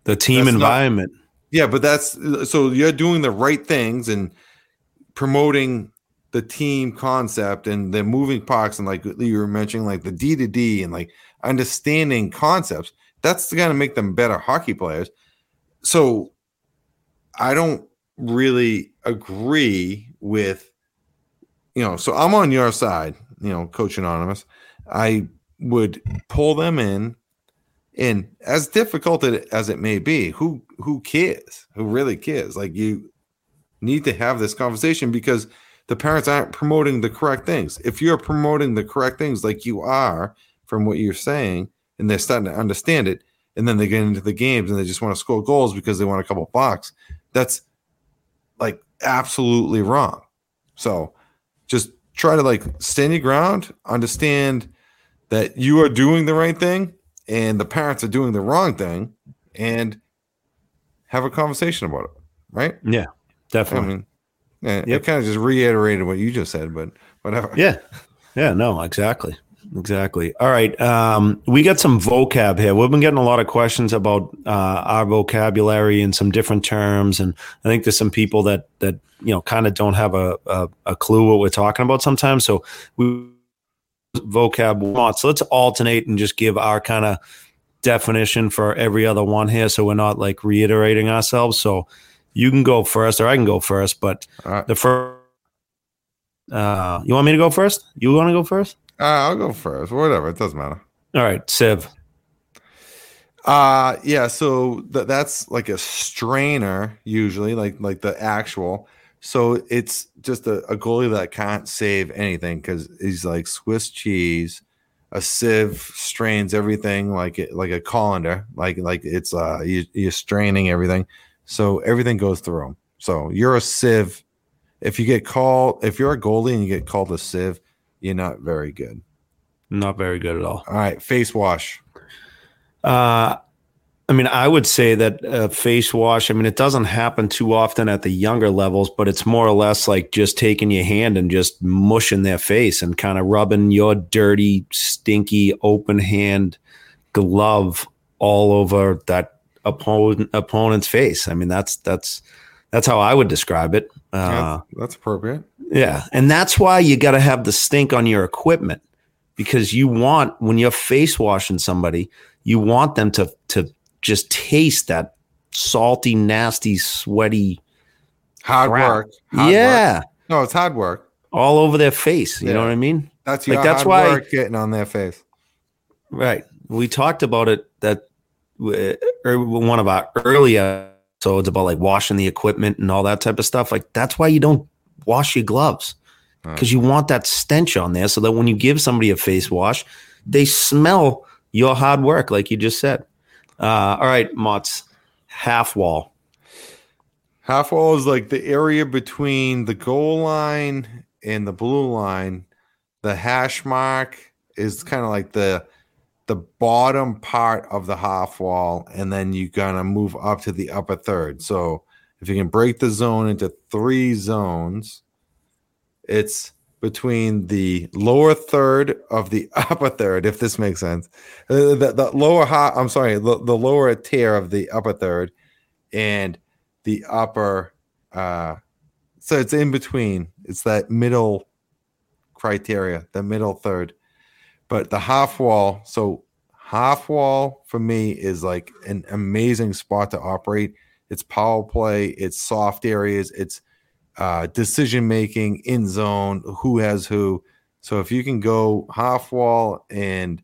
The team That's not- environment. yeah, but that's so you're doing the right things and promoting the team concept and the moving parts and like you were mentioning, like the D to D and like understanding concepts. That's going to make them better hockey players. So I don't really agree with, you know, so I'm on your side, you know, Coach Anonymous. I would pull them in and as difficult as it may be who who cares? Who really cares? Like you need to have this conversation because the parents aren't promoting the correct things. If you're promoting the correct things like you are from what you're saying and they're starting to understand it and then they get into the games and they just want to score goals because they want a couple bucks that's like absolutely wrong so just try to like stand your ground understand that you are doing the right thing and the parents are doing the wrong thing and have a conversation about it right Yeah, definitely. i mean yeah, Yep. it kind of just reiterated what you just said but whatever Yeah. Yeah, no, exactly. Exactly. All right. Um, we got some vocab here. We've been getting a lot of questions about uh, our vocabulary and some different terms. And I think there's some people that, that you know, kind of don't have a, a, a clue what we're talking about sometimes. So we vocab want. So let's alternate and just give our kind of definition for every other one here. So we're not like reiterating ourselves. So you can go first or I can go first. But right. the first, uh, you want me to go first? You want to go first? Uh, i'll go first whatever it doesn't matter All right, Sieve. uh yeah so th- that's like a strainer usually like like the actual So it's just a, a goalie that can't save anything because he's like Swiss cheese. A sieve strains everything like it, like a colander, like like it's uh you, you're straining everything, so everything goes through him. So you're a sieve. If you get called, if you're a goalie and you get called a sieve, you're not very good. Not very good at all. All right, face wash. Uh, I mean, I would say that uh, face wash. I mean, it doesn't happen too often at the younger levels, but it's more or less like just taking your hand and just mushing their face and kind of rubbing your dirty, stinky, open hand glove all over that opponent opponent's face. I mean, that's that's that's how I would describe it. Uh, that's, that's appropriate. Yeah, and that's why you got to have the stink on your equipment because you want when you're face washing somebody, you want them to to just taste that salty, nasty, sweaty hard crap. work. Hard yeah, work. no, it's hard work. all over their face. You Yeah. know what I mean? That's Like, that's hard why- work getting on their face. Right. We talked about it that or one of our earlier episodes about like washing the equipment and all that type of stuff. Like that's why you don't wash your gloves because you want that stench on there so that when you give somebody a face wash, they smell your hard work, like you just said. Uh, all right, Motts, half wall. Half wall is like the area between the goal line and the blue line. The hash mark is kind of like the the bottom part of the half wall, and then you're gonna move up to the upper third. So if you can break the zone into three zones, it's between the lower third of the upper third, if this makes sense. Uh, the, the lower half, I'm sorry, the, the lower tier of the upper third, and the upper uh so it's in between it's that middle criteria the middle third but the half wall so half wall for me is like an amazing spot to operate it's power play it's soft areas it's uh decision making in zone who has who so if you can go half wall and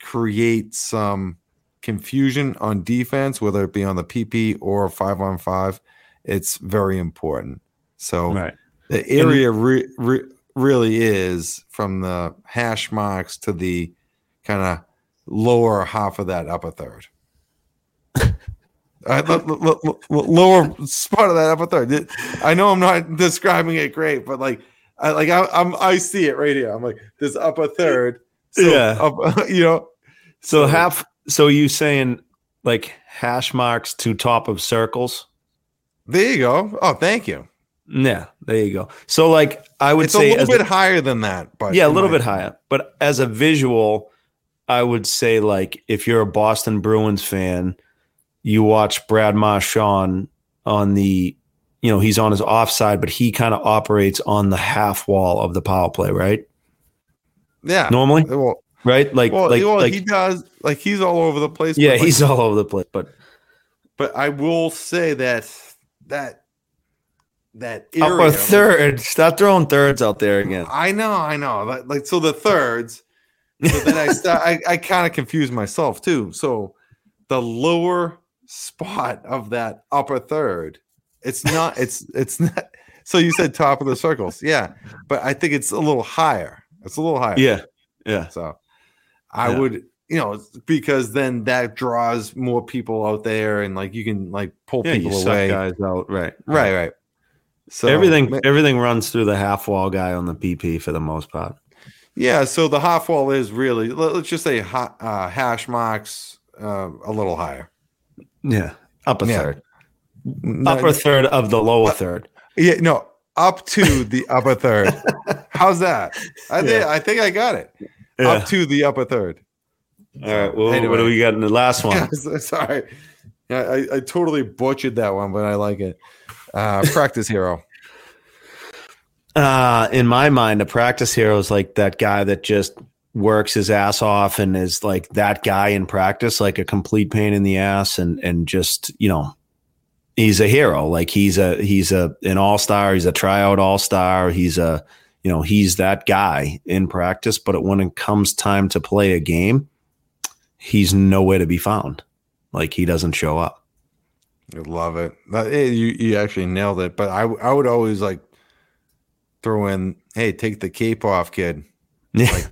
create some confusion on defense, whether it be on the PP or five on five, it's very important. So Right. the area re- re- really is from the hash marks to the kind of lower half of that upper third. Uh, l- l- l- lower spot of that upper third. I know I'm not describing it great, but like, I like I, I'm I see it right here. I'm like this upper third. So Yeah. up, you know, So So- half. So you saying like hash marks to top of circles? There you go. Oh, thank you. Yeah, there you go. So like I would say It's a little bit higher than that, but yeah, a little bit higher. But as a visual, I would say like if you're a Boston Bruins fan, you watch Brad Marchand on the, you know, he's on his offside, but he kind of operates on the half wall of the power play, right? Yeah. Normally, Well, right? Like, well, like, well, like he does. Like he's all over the place. yeah, like- he's all over the place. But But I will say that that that area, upper third, stop throwing thirds out there again. I know, I know. Like, like so, the thirds. But then I start. I, I kind of confuse myself too. So the lower spot of that upper third, it's not. It's it's not. So you said top of the circles, yeah. But I think it's a little higher. It's a little higher. Yeah, yeah, So I Yeah. would, you know, because then that draws more people out there, and like you can like pull yeah. People away. guys out, right? Right, right. So everything, ma- everything runs through the half wall guy on the PP for the most part. yeah. So the half wall is really let- let's just say ha- uh, hash marks uh, a little higher. Yeah, upper Yeah. third, No- upper third of the lower third. yeah, no, up to the upper third. How's that? I think Yeah. I think I got it. Yeah. Up to the upper third. All right. Well, Anyway. what do we got in the last one? Sorry. I, I totally butchered that one, but I like it. Uh, practice hero. Uh, in my mind, a practice hero is like that guy that just works his ass off and is like that guy in practice, like a complete pain in the ass, and and just you know, he's a hero. Like he's a he's a an all star. He's a tryout all star. He's a you know he's that guy in practice. But when it comes time to play a game, he's nowhere to be found. Like he doesn't show up. I love it. You you actually nailed it. But I I would always like throw in, hey, take the cape off, kid. Yeah.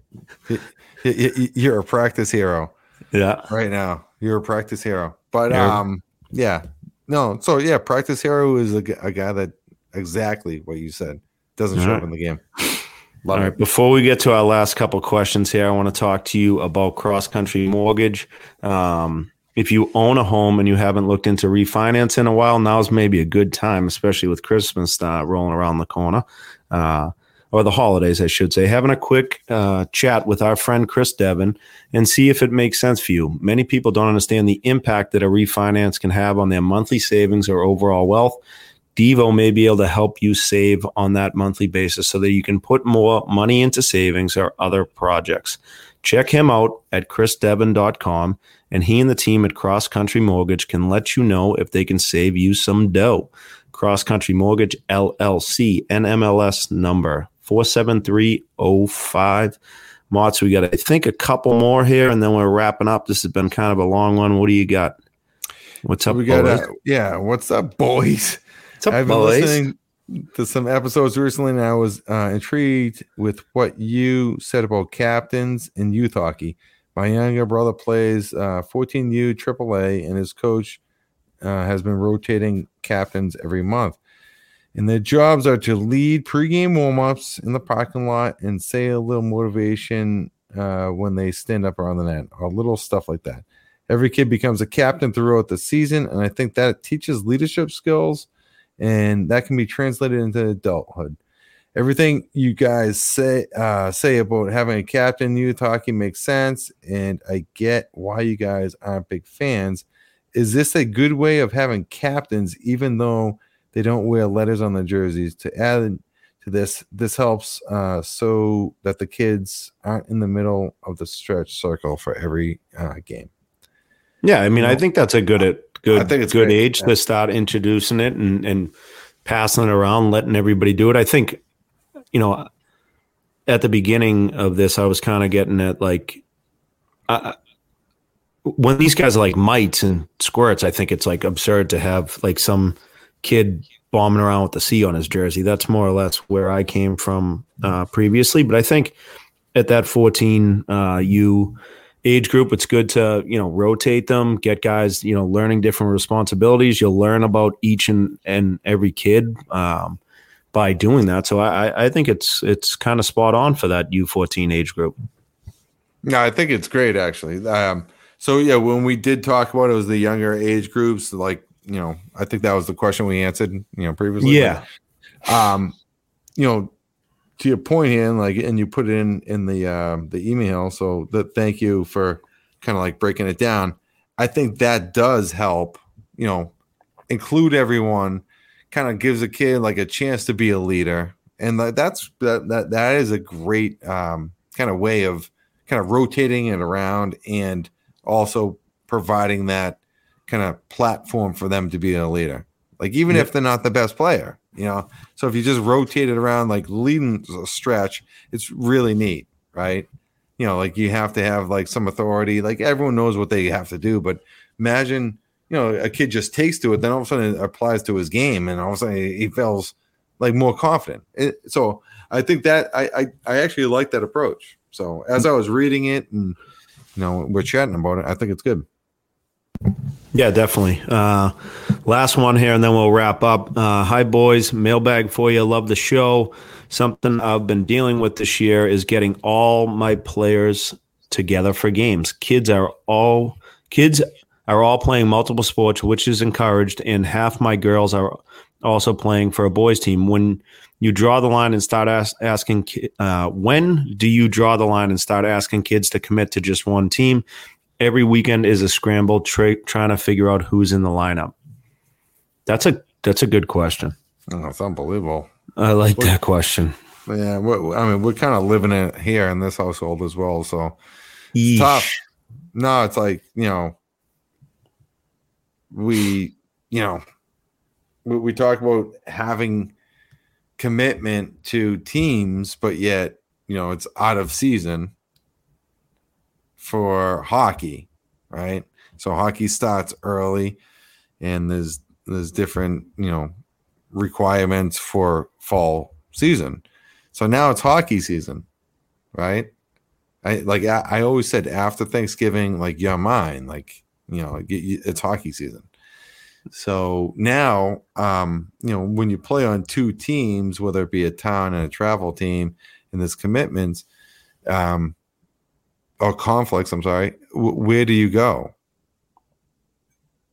Like, you're a practice hero. Yeah. Right now, you're a practice hero. But yeah. um, yeah, no. So yeah, practice hero is a, a guy that exactly what you said doesn't All show right. up in the game. Love All right. Before we get to our last couple questions here, I want to talk to you about cross country mortgage. Um, if you own a home and you haven't looked into refinance in a while, now's maybe a good time, especially with Christmas uh, rolling around the corner, uh, or the holidays, I should say. Having a quick uh, chat with our friend Chris Devin and see if it makes sense for you. Many people don't understand the impact that a refinance can have on their monthly savings or overall wealth. Devo may be able to help you save on that monthly basis so that you can put more money into savings or other projects. Check him out at chrisdevin.com and he and the team at Cross Country Mortgage can let you know if they can save you some dough. Cross Country Mortgage LLC, NMLS number 47305. Mott's, we got, I think, a couple more here, and then we're wrapping up. This has been kind of a long one. What do you got? What's up, we got, uh, yeah, what's up, boys? What's up, I've been boys? listening to some episodes recently, and I was uh, intrigued with what you said about captains in youth hockey. My younger brother plays uh, 14U AAA, and his coach uh, has been rotating captains every month. And their jobs are to lead pregame warmups in the parking lot and say a little motivation uh, when they stand up around the net, or little stuff like that. Every kid becomes a captain throughout the season, and I think that teaches leadership skills, and that can be translated into adulthood everything you guys say uh, say about having a captain youth hockey makes sense, and I get why you guys aren't big fans. Is this a good way of having captains, even though they don't wear letters on the jerseys? To add to this, this helps uh, so that the kids aren't in the middle of the stretch circle for every uh, game. Yeah, I mean, you know? I think that's a good it good I think it's good great. age yeah. to start introducing it and and passing it around, letting everybody do it. I think you know, at the beginning of this, I was kind of getting at like, I, when these guys are like mites and squirts, I think it's like absurd to have like some kid bombing around with the C on his jersey. That's more or less where I came from uh, previously. But I think at that 14 uh, you age group, it's good to you know rotate them, get guys you know learning different responsibilities. You'll learn about each and and every kid. Um, by doing that. So I, I think it's it's kind of spot on for that U14 age group. No, I think it's great actually. Um, so yeah, when we did talk about it, it was the younger age groups. Like you know, I think that was the question we answered. You know, previously. Yeah. But, um, you know, to your point, here, like, and you put it in in the uh, the email. So that thank you for kind of like breaking it down. I think that does help. You know, include everyone kind of gives a kid like a chance to be a leader, and that's that that that is a great um, kind of way of kind of rotating it around and also providing that kind of platform for them to be a leader. Like even yeah. if they're not the best player, you know. So if you just rotate it around like leading a stretch, it's really neat, right? You know, like you have to have like some authority. Like everyone knows what they have to do, but imagine you know, a kid just takes to it, then all of a sudden it applies to his game, and all of a sudden he feels like more confident. It, so I think that I, I, I actually like that approach. So as I was reading it and you know we're chatting about it, I think it's good. Yeah, definitely. Uh, last one here, and then we'll wrap up. Uh, hi, boys. Mailbag for you. Love the show. Something I've been dealing with this year is getting all my players together for games. Kids are all kids are all playing multiple sports, which is encouraged, and half my girls are also playing for a boys team. When you draw the line and start ask, asking, uh, when do you draw the line and start asking kids to commit to just one team? Every weekend is a scramble tra- trying to figure out who's in the lineup. That's a that's a good question. Oh, it's unbelievable. I like we're, that question. Yeah, I mean, we're kind of living it here in this household as well, so it's tough. No, it's like you know, we, you know, we, we talk about having commitment to teams, but yet, you know, it's out of season for hockey, right? So hockey starts early and there's there's different you know requirements for fall season. So now it's hockey season, right? I like I, I always said after Thanksgiving, like you're mine, like you know, it's hockey season. So now, um, you know, when you play on two teams, whether it be a town and a travel team, and there's commitments, um, or conflicts, I'm sorry, w- where do you go?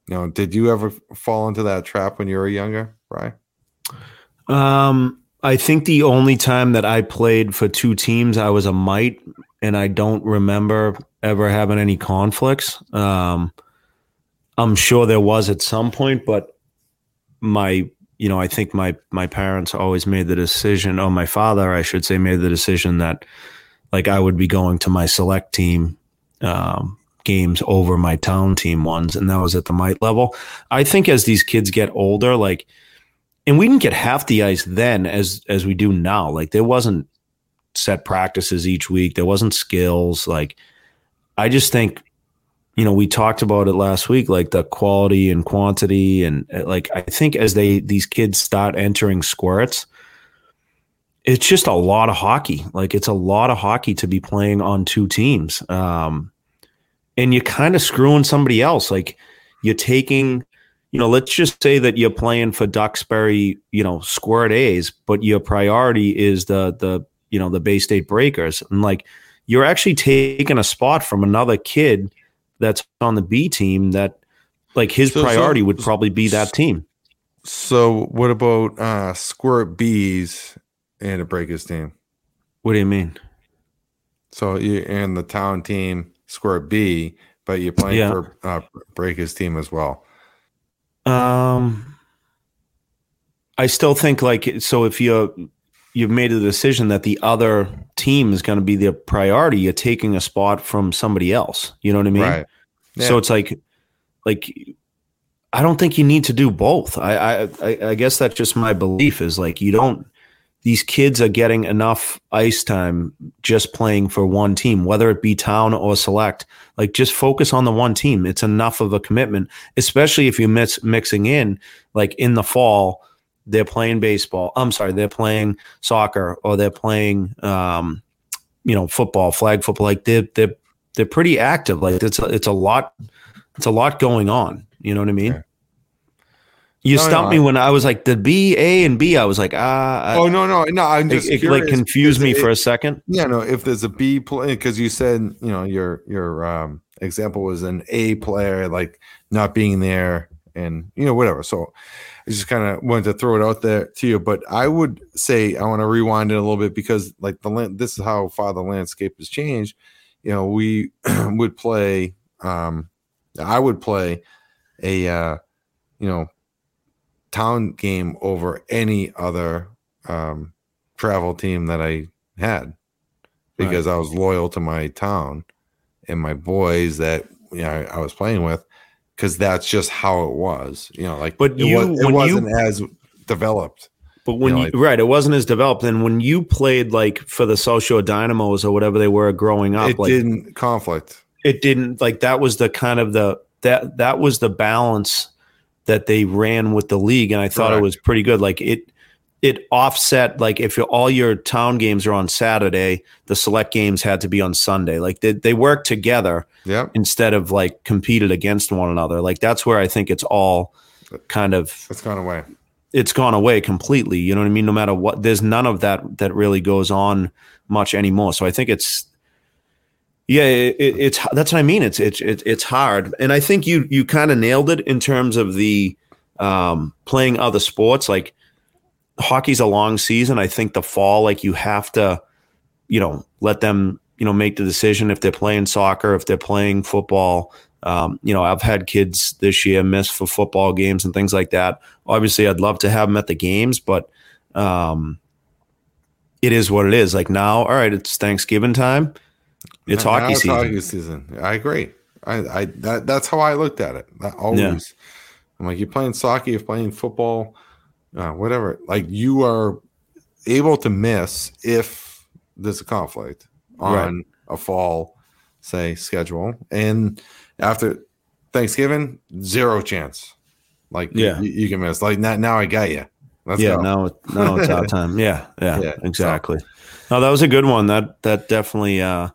You know, did you ever fall into that trap when you were younger, right? Um, I think the only time that I played for two teams, I was a mite, and I don't remember ever having any conflicts. Um, I'm sure there was at some point, but my, you know, I think my my parents always made the decision, or my father, I should say, made the decision that like I would be going to my select team um, games over my town team ones, and that was at the mite level. I think as these kids get older, like, and we didn't get half the ice then as as we do now. Like there wasn't set practices each week. There wasn't skills. Like I just think, you know, we talked about it last week, like the quality and quantity, and uh, like I think as they these kids start entering squirts, it's just a lot of hockey. Like it's a lot of hockey to be playing on two teams. Um, and you're kind of screwing somebody else. Like you're taking, you know, let's just say that you're playing for Duxbury, you know, squirt A's, but your priority is the the you know the Bay State Breakers, and like you're actually taking a spot from another kid that's on the B team that like his so, priority so, would probably be that team. So what about uh squirt bees and a breakers team? What do you mean? So you and the town team Squirt B, but you're playing yeah. for uh, Breaker's team as well. Um, I still think like so. If you you've made a decision that the other team is going to be the priority, you're taking a spot from somebody else. You know what I mean? Right. Yeah. So it's like, like, I don't think you need to do both. I, I, I guess that's just my belief is like you don't these kids are getting enough ice time just playing for one team, whether it be town or select. Like just focus on the one team. It's enough of a commitment, especially if you mix mixing in like in the fall, they're playing baseball. I'm sorry, they're playing soccer or they're playing, um, you know, football, flag football. Like they're they're they're pretty active. Like it's a, it's a lot, it's a lot going on. You know what I mean? You no, stumped no, me when I was like the B, A, and B. I was like, ah. oh no, no, no. I'm just it, it like confused me it, for a second. Yeah, no. If there's a B play, because you said you know your your um, example was an A player like not being there, and you know whatever. So I just kind of wanted to throw it out there to you. But I would say I want to rewind it a little bit because like the land, this is how far the landscape has changed. You know, we would play. um I would play a uh, you know town game over any other um, travel team that I had because right. I was loyal to my town and my boys that you know I was playing with because that's just how it was. You know, like but you it, was, not as developed. But when you, know, you like, right, it wasn't as developed. And when you played like for the South Shore Dynamos or whatever they were growing up, it like, didn't conflict. It didn't like that was the kind of the that that was the balance that they ran with the league, and I thought Correct. it was pretty good. Like it it offset like if all your town games are on Saturday, the select games had to be on Sunday. Like they they work together yep. instead of like competed against one another. Like that's where I think it's all kind of it's gone away. It's gone away completely. You know what I mean? No matter what, there's none of that that really goes on much anymore. So I think it's yeah, it, it's that's what I mean. It's it's it's hard, and I think you you kind of nailed it in terms of the um, playing other sports. Like hockey's a long season. I think the fall, like you have to, you know, let them you know make the decision if they're playing soccer, if they're playing football. Um, you know, I've had kids this year miss for football games and things like that. Obviously, I'd love to have them at the games, but um, it is what it is. Like now, all right, it's Thanksgiving time it's now hockey season. Hockey season. I agree. I, I that, that's how I looked at it. That always. Yeah. I'm like, you're playing soccer, you're playing football, uh, whatever. Like you are able to miss if there's a conflict on right. a fall, say, schedule. And after Thanksgiving, zero chance. Like Yeah. you, you can miss. Like now, now I got you. Let's yeah, go. now now it's our time. Yeah, yeah, Yeah, exactly. No, that was a good one. That that definitely uh,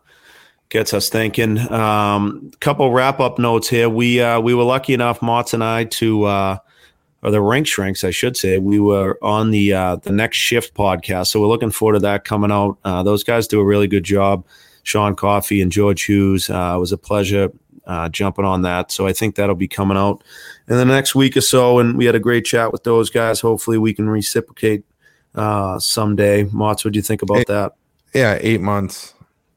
gets us thinking. Um, couple wrap up notes here. We uh, we were lucky enough, Mott's and I, to uh, or the Rink Shrinks, I should say. We were on the uh, the next shift podcast, so we're looking forward to that coming out. Uh, those guys do a really good job. Sean Coffey and George Hughes. Uh, it was a pleasure uh, jumping on that. So I think that'll be coming out in the next week or so. And we had a great chat with those guys. Hopefully, we can reciprocate uh, someday. Mott's, what do you think about Hey. that? Yeah, eight months.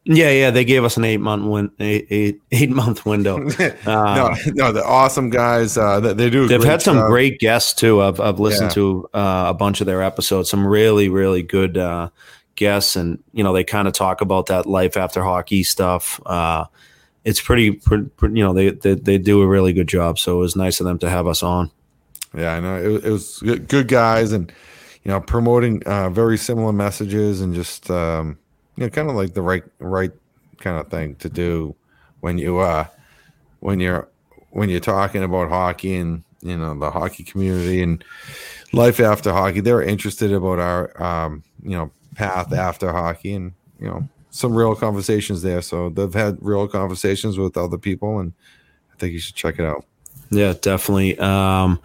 Yeah, yeah, they gave us an eight month win, eight, eight, eight month window. no, no, the awesome guys. Uh, they, they do. They've had some job. great guests too. I've I've listened Yeah. to uh, a bunch of their episodes. Some really really good uh, guests, and you know they kind of talk about that life after hockey stuff. Uh, it's pretty, pretty, you know they, they they do a really good job. So it was nice of them to have us on. Yeah, I know. It, was- it was good, good guys, and you know, promoting uh, very similar messages, and just um, you know, kind of like the right right kind of thing to do when you uh when you're when you're talking about hockey and you know the hockey community and life after hockey. They're interested about our um, you know path after hockey, and you know some real conversations there. So they've had real conversations with other people, and I think you should check it out. Yeah, definitely. Um,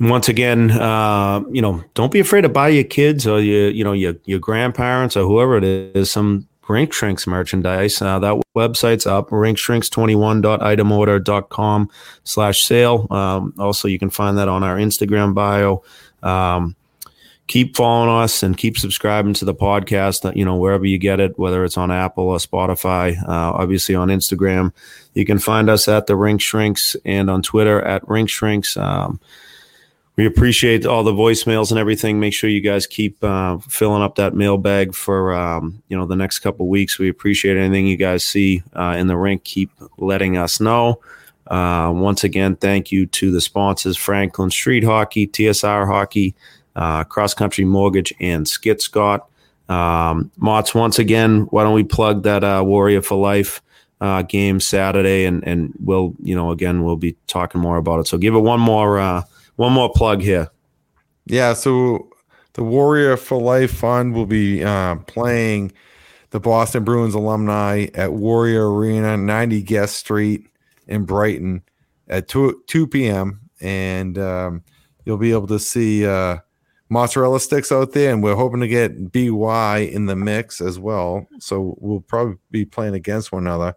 once again, uh, you know, don't be afraid to buy your kids or your, you know, your your grandparents or whoever it is some Rink Shrinks merchandise. Uh, that website's up, rinkshrinks21.itemorder.com slash sale. Um, also, you can find that on our Instagram bio. Um, keep following us and keep subscribing to the podcast, you know, wherever you get it, whether it's on Apple or Spotify, uh, obviously on Instagram. You can find us at the Rink Shrinks and on Twitter at Rink Shrinks. Um, we appreciate all the voicemails and everything. Make sure you guys keep uh, filling up that mailbag for um, you know the next couple weeks. We appreciate anything you guys see uh, in the rink. Keep letting us know. Uh, once again, thank you to the sponsors: Franklin Street Hockey, TSR Hockey, uh, Cross Country Mortgage, and Skit Scott. Um, Mott's, once again, why don't we plug that uh, Warrior for Life uh, game Saturday, and and we'll you know again we'll be talking more about it. So give it one more uh, one more plug here. Yeah, so the Warrior for Life Fund will be uh, playing the Boston Bruins alumni at Warrior Arena, 90 Guest Street in Brighton at 2, 2 p.m. And um, you'll be able to see uh, mozzarella sticks out there. And we're hoping to get BY in the mix as well. So we'll probably be playing against one another.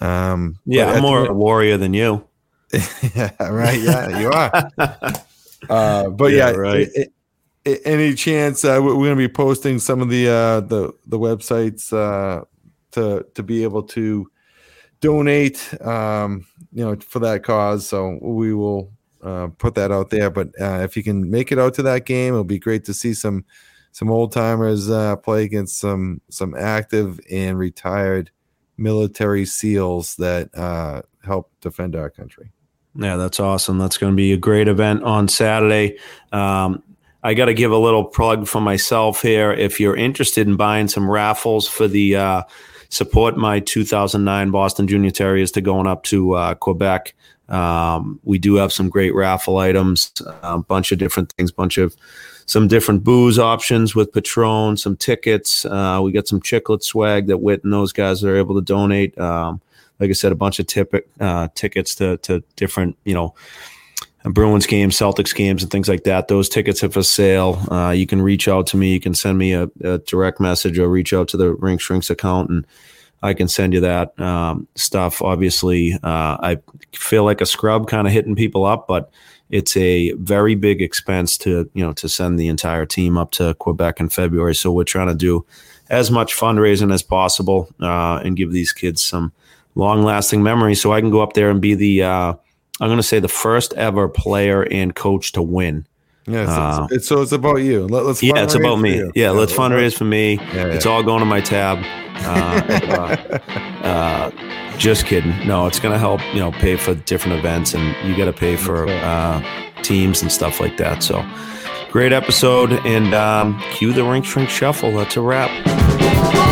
Um, Yeah, I'm more a warrior than you. yeah, right. Yeah, you are. Uh, but Yeah, yeah, right. i- i- any chance uh, we- we're going to be posting some of the uh, the the websites uh, to to be able to donate, um, you know, for that cause. So we will uh, put that out there. But uh, if you can make it out to that game, it'll be great to see some some old timers uh, play against some some active and retired military seals that uh, help defend our country. Yeah, that's awesome. That's going to be a great event on Saturday. Um, I got to give a little plug for myself here. If you're interested in buying some raffles for the uh, support my 2009 Boston Junior Terriers to going up to uh, Quebec, um, we do have some great raffle items, a bunch of different things, bunch of some different booze options with Patron, some tickets. Uh, we got some chiclet swag that Whit and those guys are able to donate. Um, like I said, a bunch of tip, uh, tickets to, to different, you know, Bruins games, Celtics games, and things like that. Those tickets are for sale. Uh, you can reach out to me. You can send me a, a direct message or reach out to the Rink Shrinks account, and I can send you that um, stuff. Obviously, uh, I feel like a scrub kind of hitting people up, but it's a very big expense to you know to send the entire team up to Quebec in February. So we're trying to do as much fundraising as possible uh, and give these kids some long lasting memory. so I can go up there and be the uh, I'm going to say the first ever player and coach to win. Yes, Uh, it's, so it's about you. Let, us Yeah, it's about me. Yeah, let's fundraise for me. Yeah, It's all going to my tab. Uh, uh, just kidding. No, it's going to help, you know, pay for different events and you got to pay for uh, teams and stuff like that. So great episode and um, cue the rink shrink shuffle. That's a wrap.